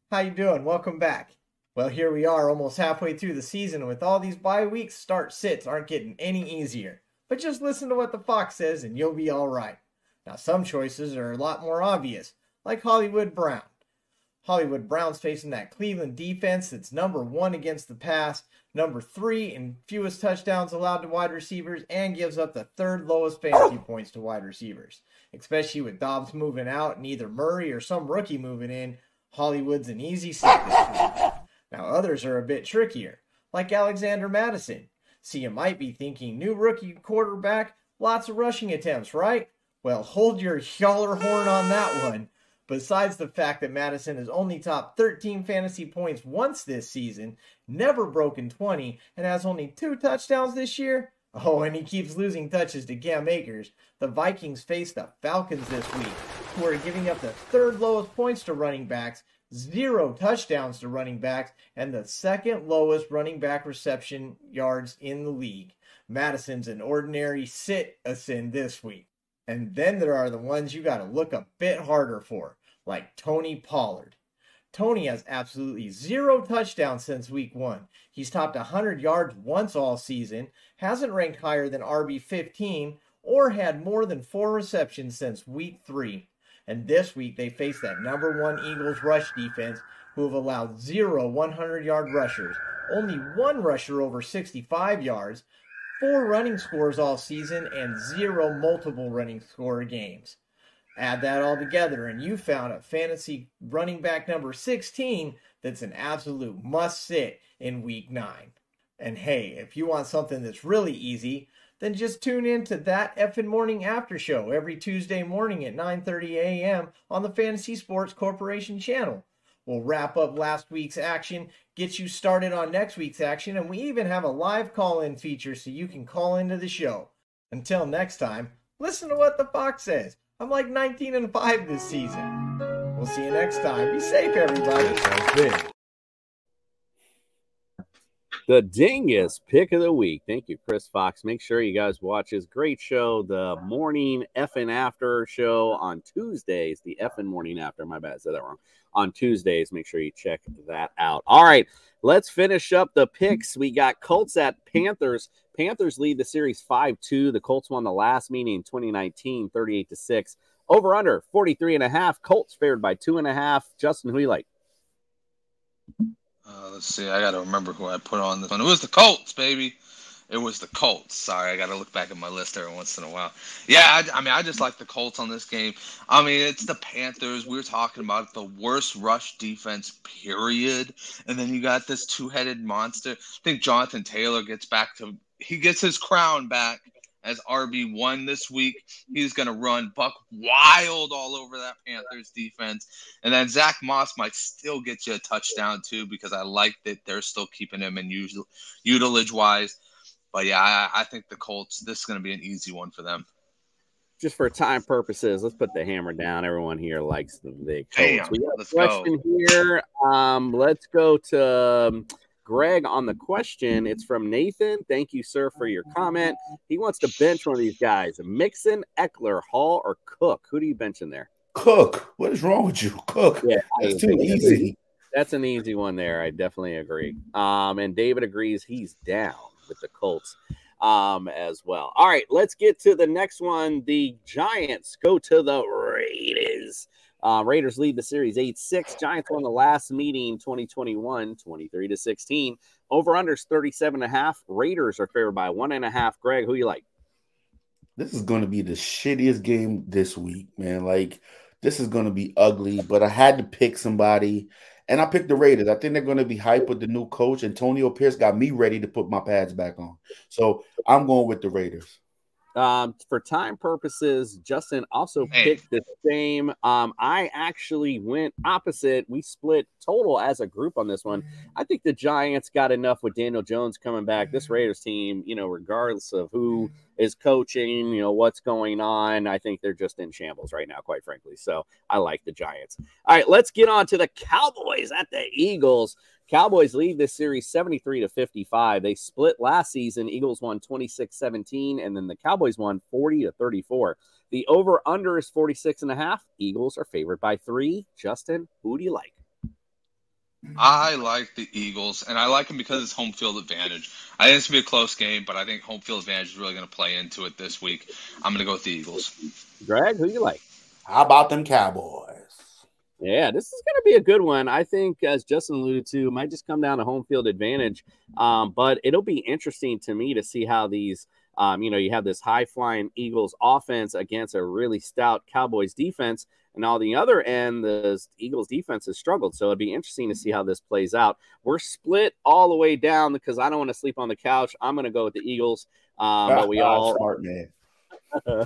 O: how you doing? Welcome back. Well, here we are, almost halfway through the season. With all these bye weeks, start sits aren't getting any easier. But just listen to what the fox says, and you'll be all right. Now, some choices are a lot more obvious, like Hollywood Brown. Hollywood Brown's facing that Cleveland defense that's number one against the pass, number three in fewest touchdowns allowed to wide receivers, and gives up the third lowest fantasy oh! points to wide receivers. Especially with Dobbs moving out and either Murray or some rookie moving in, Hollywood's an easy sit. Now, others are a bit trickier, like Alexander Mattison. See, you might be thinking, new rookie quarterback, lots of rushing attempts, right? Well, hold your yaller horn on that one. Besides the fact that Mattison has only topped 13 fantasy points once this season, never broken 20, and has only two touchdowns this year. Oh, and he keeps losing touches to Cam Akers. The Vikings face the Falcons this week. who are giving up the third lowest points to running backs, zero touchdowns to running backs, and the second lowest running back reception yards in the league. Mattison's an ordinary sit a sin this week. And then there are the ones you got to look a bit harder for, like Tony Pollard. Tony has absolutely zero touchdowns since week one. He's topped 100 yards once all season, hasn't ranked higher than RB15, or had more than four receptions since week three. And this week they face that number one Eagles rush defense, who have allowed zero 100 yard rushers, only one rusher over 65 yards, four running scores all season, and zero multiple running score games. Add that all together, and you found a fantasy running back number 16 that's an absolute must sit in week nine. And hey, if you want something that's really easy, then just tune in to that effing morning after show every Tuesday morning at 9:30 a.m. on the Fantasy Sports Corporation channel. We'll wrap up last week's action, get you started on next week's action, and we even have a live call-in feature so you can call into the show. Until next time, listen to what the Fox says. I'm like 19 and 5 this season. We'll see you next time. Be safe, everybody.
A: The Dingus pick of the week. Thank you, Chris Fox. Make sure you guys watch his great show, the morning effing after show on Tuesdays. The effing morning after. My bad, I said that wrong. On Tuesdays, make sure you check that out. All right, let's finish up the picks. We got Colts at Panthers. Panthers lead the series 5 2. The Colts won the last meeting in 2019, 38 to 6. Over under 43 and a half. Colts favored by two and a half. Justin, who you like?
D: Uh, let's see. I got to remember who I put on this one. It was the Colts, baby. It was the Colts. Sorry, I got to look back at my list every once in a while. Yeah, I, I, mean, I just like the Colts on this game. I mean, it's the Panthers. We were talking about the worst rush defense, period. And then you got this two headed monster. I think Jonathan Taylor gets back to, he gets his crown back as RB1 this week. He's going to run Buck wild all over that Panthers defense. And then Zach Moss might still get you a touchdown too because I like that they're still keeping him in usual, utilage wise. But yeah, I, I think the Colts, this is going to be an easy one for them.
A: Just for time purposes, let's put the hammer down. Everyone here likes the big
D: Damn,
A: Colts. We got a
D: let's
A: question here. Um, let's go to um, Greg on the question. It's from Nathan. Thank you, sir, for your comment. He wants to bench one of these guys: Mixon, Ekeler, Hall, or Cook. Who do you bench in there?
C: Cook. What is wrong with you? Cook.
A: Yeah,
C: That's too easy.
A: That's an easy one there. I definitely agree. Um, and David agrees he's down with the Colts um, as well. All right, let's get to the next one. The Giants go to the Raiders. Uh, Raiders lead the series 8 6. Giants won the last meeting 2021 23 to 16. Over unders 37 and a half. Raiders are favored by one and a half. Greg, who you like?
C: This is going to be the shittiest game this week, man. Like, this is going to be ugly, but I had to pick somebody, and I picked the Raiders. I think they're going to be hype with the new coach. Antonio Pierce got me ready to put my pads back on. So I'm going with the Raiders.
A: Um, for time purposes, Justin also
D: Hey.
A: picked the same. Um, I actually went opposite. We split total as a group on this one. I think the Giants got enough with Daniel Jones coming back. This Raiders team, you know, regardless of who is coaching, you know, what's going on, I think they're just in shambles right now, quite frankly. So I like the Giants. All right, let's get on to the Cowboys at the Eagles. Cowboys lead this series 73 to 55. They split last season. Eagles won 26 17, and then the Cowboys won 40 to 34. The over under is 46 and a half. Eagles are favored by three. Justin, who do you like?
D: I like the Eagles, and I like them because it's home field advantage. I think it's going to be a close game, but I think home field advantage is really going to play into it this week. I'm going to go with the Eagles.
A: Greg, who do you like?
C: How about them Cowboys?
A: Yeah, this is going to be a good one. I think, as Justin alluded to, it might just come down to home field advantage. Um, but it'll be interesting to me to see how these, um, you know, you have this high flying Eagles offense against a really stout Cowboys defense. And on the other end, the Eagles defense has struggled. So it'd be interesting to see how this plays out. We're split all the way down because I don't want to sleep on the couch. I'm going to go with the Eagles. Um, but we (laughs) all
C: smart man. (laughs)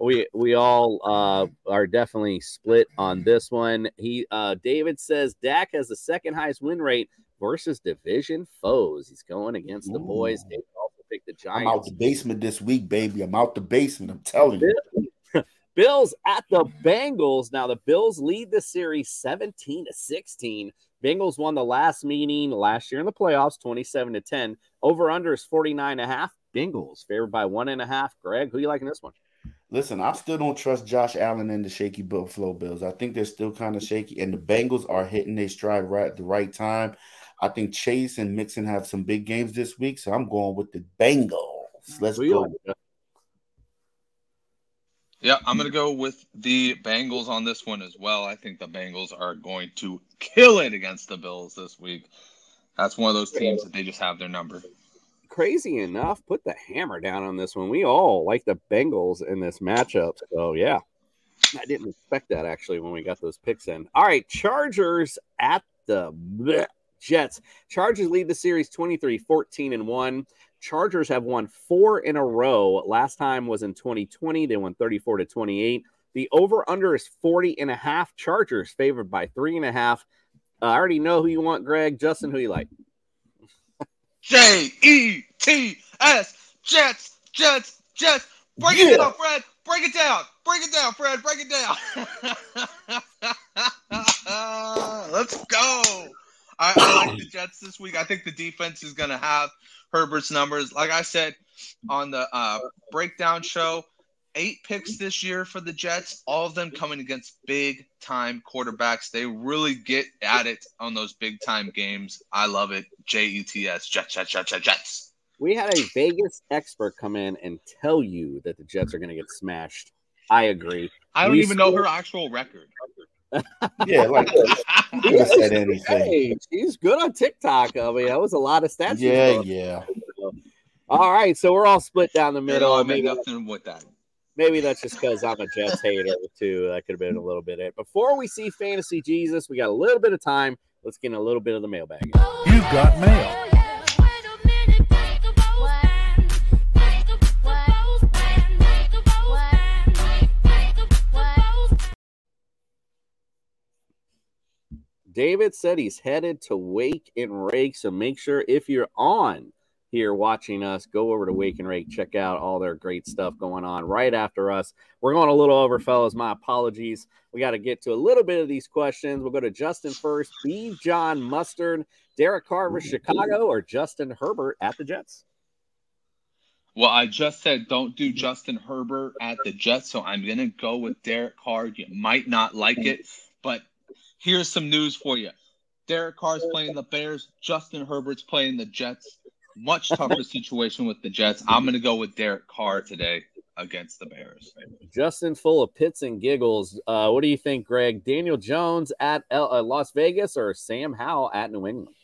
A: we we all uh, are definitely split on this one. He uh, David says Dak has the second highest win rate versus division foes. He's going against the boys. David also picked the Giants.
C: I'm out the basement this week, baby. I'm out the basement. I'm telling you. (laughs)
A: Bills at the Bengals. Now the Bills lead the series 17 to 16. Bengals won the last meeting last year in the playoffs, 27 to 10. Over under is 49 and a half. Bengals favored by one and a half. Greg, who you liking this one?
C: Listen, I still don't trust Josh Allen and the shaky Buffalo Bills. I think they're still kind of shaky, and the Bengals are hitting their stride right at the right time. I think Chase and Mixon have some big games this week, so I'm going with the Bengals. Let's
A: Who
C: go.
A: like?
D: Yeah, I'm going to go with the Bengals on this one as well. I think the Bengals are going to kill it against the Bills this week. That's one of those teams that they just have their number.
A: Crazy enough, put the hammer down on this one. We all like the Bengals in this matchup. So, yeah, I didn't expect that actually when we got those picks in. All right, Chargers at the bleh, Jets. Chargers lead the series 23 14 and 1. Chargers have won four in a row. Last time was in 2020. They won 34 to 28. The over under is 40 and a half. Chargers favored by three and a half. Uh, I already know who you want, Greg. Justin, who you like?
D: J E T S Jets, Jets, Jets. Break it down, Fred. Break it down. Break it down, Fred. Break it down. (laughs) Let's go. I, I like the Jets this week. I think the defense is going to have Herbert's numbers. Like I said on the uh, breakdown show, eight picks mm-hmm. this year for the Jets, all of them coming against big time quarterbacks. They really get at it on those big time games. I love it. J E T S, Jets, Jets, Jets, Jets, Jets.
A: We had a Vegas expert come in and tell you that the Jets are going to get smashed. I agree.
D: I don't
A: We
D: even know her actual record. (laughs)
C: Yeah, like you could have said anything.
A: Hey, she's good on TikTok. I mean, that was a lot of stats.
C: Yeah, yeah.
A: All right, so we're all split down the middle.
D: know, I mean nothing with that.
A: Maybe that's just because I'm a Jets hater too. That could have been a little bit it. Before we see Fantasy Jesus, we got a little bit of time. Let's get a little bit of the mailbag.
F: You've got mail.
A: David said he's headed to Wake and Rake. So make sure if you're on here watching us, go over to Wake and Rake, check out all their great stuff going on right after us. We're going a little over, fellas. My apologies. We got to get to a little bit of these questions. We'll go to Justin first. B. John Mustard, Derek Carver, Chicago, or Justin Herbert at the Jets?
D: Well, I just said don't do Justin Herbert at the Jets, so I'm going to go with Derek Carr. You might not like it, but here's some news for you. Derek Carr's playing the Bears. Justin Herbert's playing the Jets. Much tougher situation with the Jets. I'm going to go with Derek Carr today against the Bears.
A: Justin, full of pits and giggles. Uh, what do you think, Greg? Daniel Jones at L- uh, Las Vegas or Sam Howell at New England?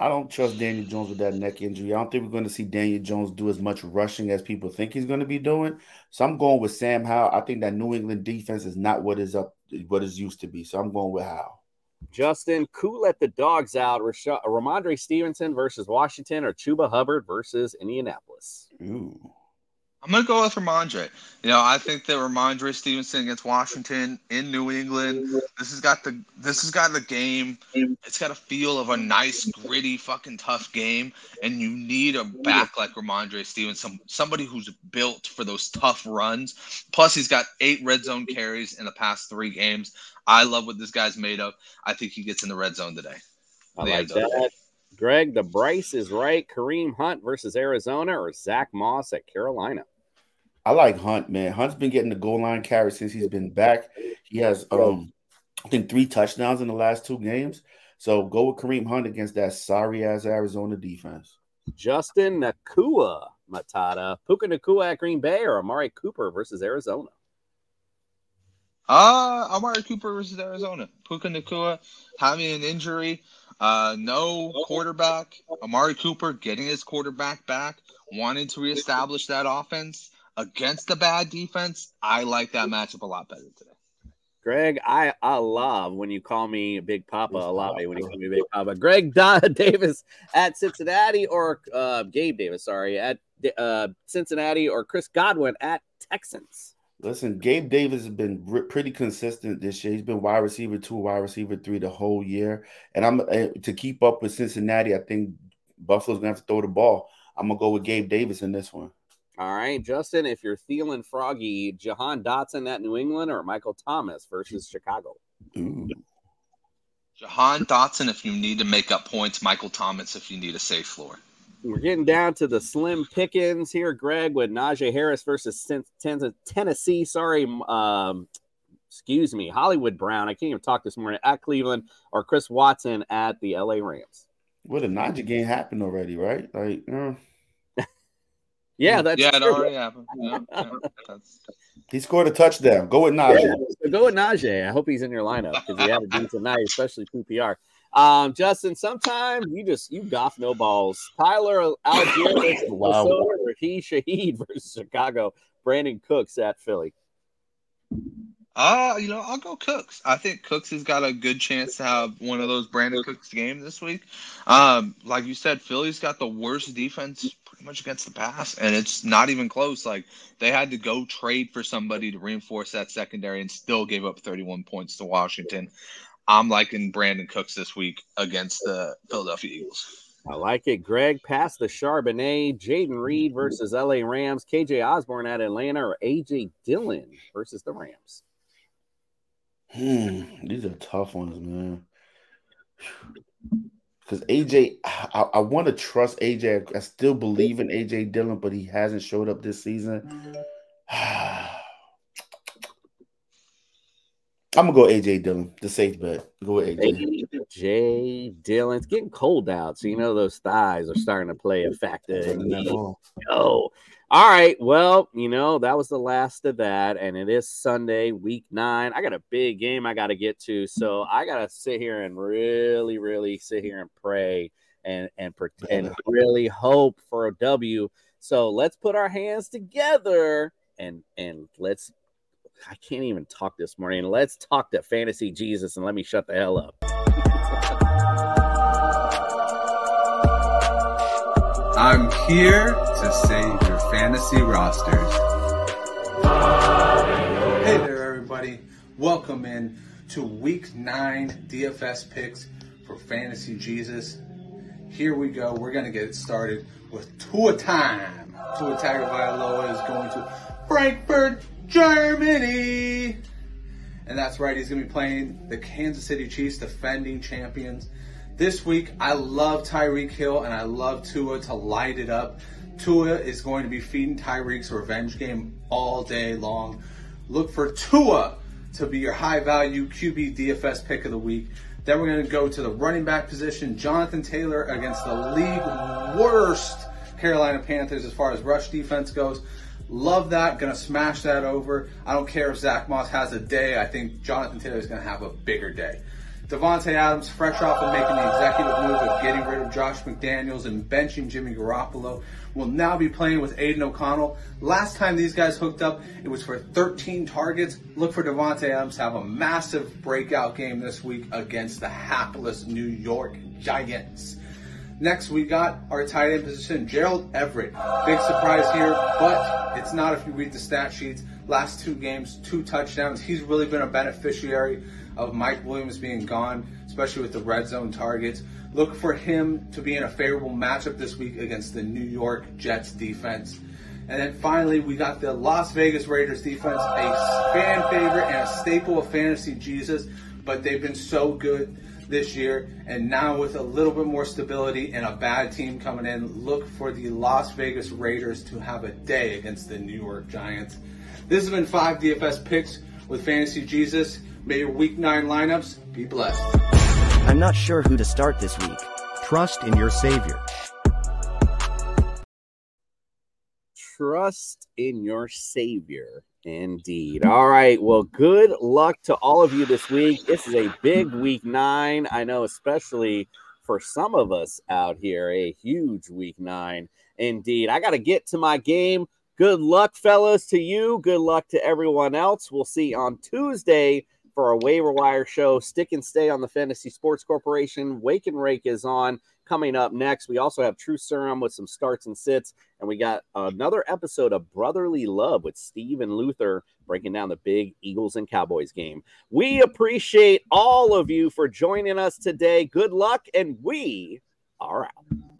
C: I don't trust Daniel Jones with that neck injury. I don't think we're going to see Daniel Jones do as much rushing as people think he's going to be doing. So I'm going with Sam Howell. I think that New England defense is not what is up, what is used to be. So I'm going with Howell.
A: Justin, cool let the dogs out. Rasha- Rhamondre Stevenson versus Washington or Chuba Hubbard versus Indianapolis.
C: Ooh.
D: I'm gonna go with Rhamondre. You know, I think that Rhamondre Stevenson against Washington in New England. This has got the this has got the game. It's got a feel of a nice, gritty, fucking tough game, and you need a back like Rhamondre Stevenson, somebody who's built for those tough runs. Plus, he's got eight red zone carries in the past three games. I love what this guy's made of. I think he gets in the red zone today.
A: I like that. Greg, the Bryce is right. Kareem Hunt versus Arizona or Zach Moss at Carolina.
C: I like Hunt, man. Hunt's been getting the goal line carry since he's been back. He has, um, I think, three touchdowns in the last two games. So go with Kareem Hunt against that sorry ass Arizona defense.
A: Justin Nacua Matata, Puka Nacua at Green Bay or Amari Cooper versus Arizona.
D: Uh, Amari Cooper versus Arizona. Puka Nacua having an injury. Uh, no quarterback. Amari Cooper getting his quarterback back, wanting to reestablish that offense against the bad defense. I like that matchup a lot better today.
A: Greg, I, I love when you call me Big Papa. I love it when you call me Big (laughs) Papa. Greg Don (laughs) Davis at Cincinnati or uh, Gabe Davis, sorry, at uh, Cincinnati or Chris Godwin at Texans.
C: Listen, Gabe Davis has been r- pretty consistent this year. He's been wide receiver two, wide receiver three the whole year. And I'm uh, to keep up with Cincinnati. I think Buffalo's gonna have to throw the ball. I'm gonna go with Gabe Davis in this one.
A: All right, Justin, if you're feeling froggy, Jahan Dotson at New England or Michael Thomas versus Chicago?
C: Ooh.
D: Jahan Dotson if you need to make up points. Michael Thomas if you need a safe floor.
A: We're getting down to the slim pickings here, Greg, with Najee Harris versus Ten- Ten- Tennessee. Sorry, um, excuse me, Hollywood Brown. I can't even talk this morning at Cleveland or Chris Watson at the LA Rams.
C: Well, the Najee game happened already, right? Like, uh, (laughs)
A: Yeah, that's
D: yeah, it
A: true.
D: already happened. Yeah, yeah, (laughs) that's-
C: he scored a touchdown. Go with Najee.
A: Yeah, so go with Najee. I hope he's in your lineup because he had a decent night, especially PPR. Um, Justin, sometimes you just you golf no balls. Tyler Allgeier (laughs) versus
C: Wow.
A: Minnesota, or he Shaheed (laughs) versus Chicago. Brandin Cooks at Philly.
D: Uh, you know, I'll go Cooks. I think Cooks has got a good chance to have one of those Brandin Cooks games this week. Um, like you said, Philly's got the worst defense pretty much against the pass, and it's not even close. Like they had to go trade for somebody to reinforce that secondary and still gave up 31 points to Washington. I'm liking Brandin Cooks this week against the Philadelphia Eagles.
A: I like it. Greg Pass the Charbonnet. Jayden Reed versus LA Rams. KJ Osborn at Atlanta or AJ Dillon versus the Rams.
C: Hmm, these are tough ones, man. Because AJ, I, I want to trust AJ. I still believe in AJ Dillon, but he hasn't showed up this season. (sighs) I'm gonna go AJ Dillon, the safe bet. Go with AJ.
A: AJ Dillon. It's getting cold out, so you know those thighs are starting to play a factor.
C: Turning that on.
A: Oh, all right. Well, you know, that was the last of that. And it is Sunday, week nine. I got a big game I got to get to. So I got to sit here and really, really sit here and pray and, and, pre- and really hope for a W. So let's put our hands together and, and let's, I can't even talk this morning. Let's talk to Fantasy Jesus and let me shut the hell up.
P: I'm here to save your fantasy rosters. Hey there, everybody. Welcome in to week nine DFS picks for Fantasy Jesus. Here we go. We're going to get started with Tua time. Tua Tagovailoa is going to Frankfurt, Germany. And that's right, he's going to be playing the Kansas City Chiefs, defending champions. This week, I love Tyreek Hill and I love Tua to light it up. Tua is going to be feeding Tyreek's revenge game all day long. Look for Tua to be your high value QB DFS pick of the week. Then we're going to go to the running back position. Jonathan Taylor against the league worst Carolina Panthers as far as rush defense goes. Love that. Gonna smash that over. I don't care if Zach Moss has a day. I think Jonathan Taylor is gonna have a bigger day. Davante Adams, fresh off of making the executive move of getting rid of Josh McDaniels and benching Jimmy Garoppolo, will now be playing with Aidan O'Connell. Last time these guys hooked up, it was for 13 targets. Look for Davante Adams to have a massive breakout game this week against the hapless New York Giants. Next, we got our tight end position, Gerald Everett. Big surprise here, but it's not if you read the stat sheets. Last two games, two touchdowns. He's really been a beneficiary of Mike Williams being gone, especially with the red zone targets. Look for him to be in a favorable matchup this week against the New York Jets defense. And then finally, we got the Las Vegas Raiders defense, a fan favorite and a staple of fantasy Jesus, but they've been so good this year. And now with a little bit more stability and a bad team coming in, look for the Las Vegas Raiders to have a day against the New York Giants. This has been five DFS picks with Fantasy Jesus. May your week nine lineups be blessed.
Q: I'm not sure who to start this week. Trust in your Savior.
A: Trust in your Savior. Indeed. All right. Well, good luck to all of you this week. This is a big week nine. I know, especially for some of us out here, a huge week nine. Indeed. I got to get to my game. Good luck, fellas, to you. Good luck to everyone else. We'll see on Tuesday for our waiver wire show. Stick and stay on the Fantasy Sports Corporation. Wake and Rake is on coming up next. We also have True Serum with some starts and sits, and we got another episode of Brotherly Love with Steve and Luther breaking down the big Eagles and Cowboys game. We appreciate all of you for joining us today. Good luck, and we are out.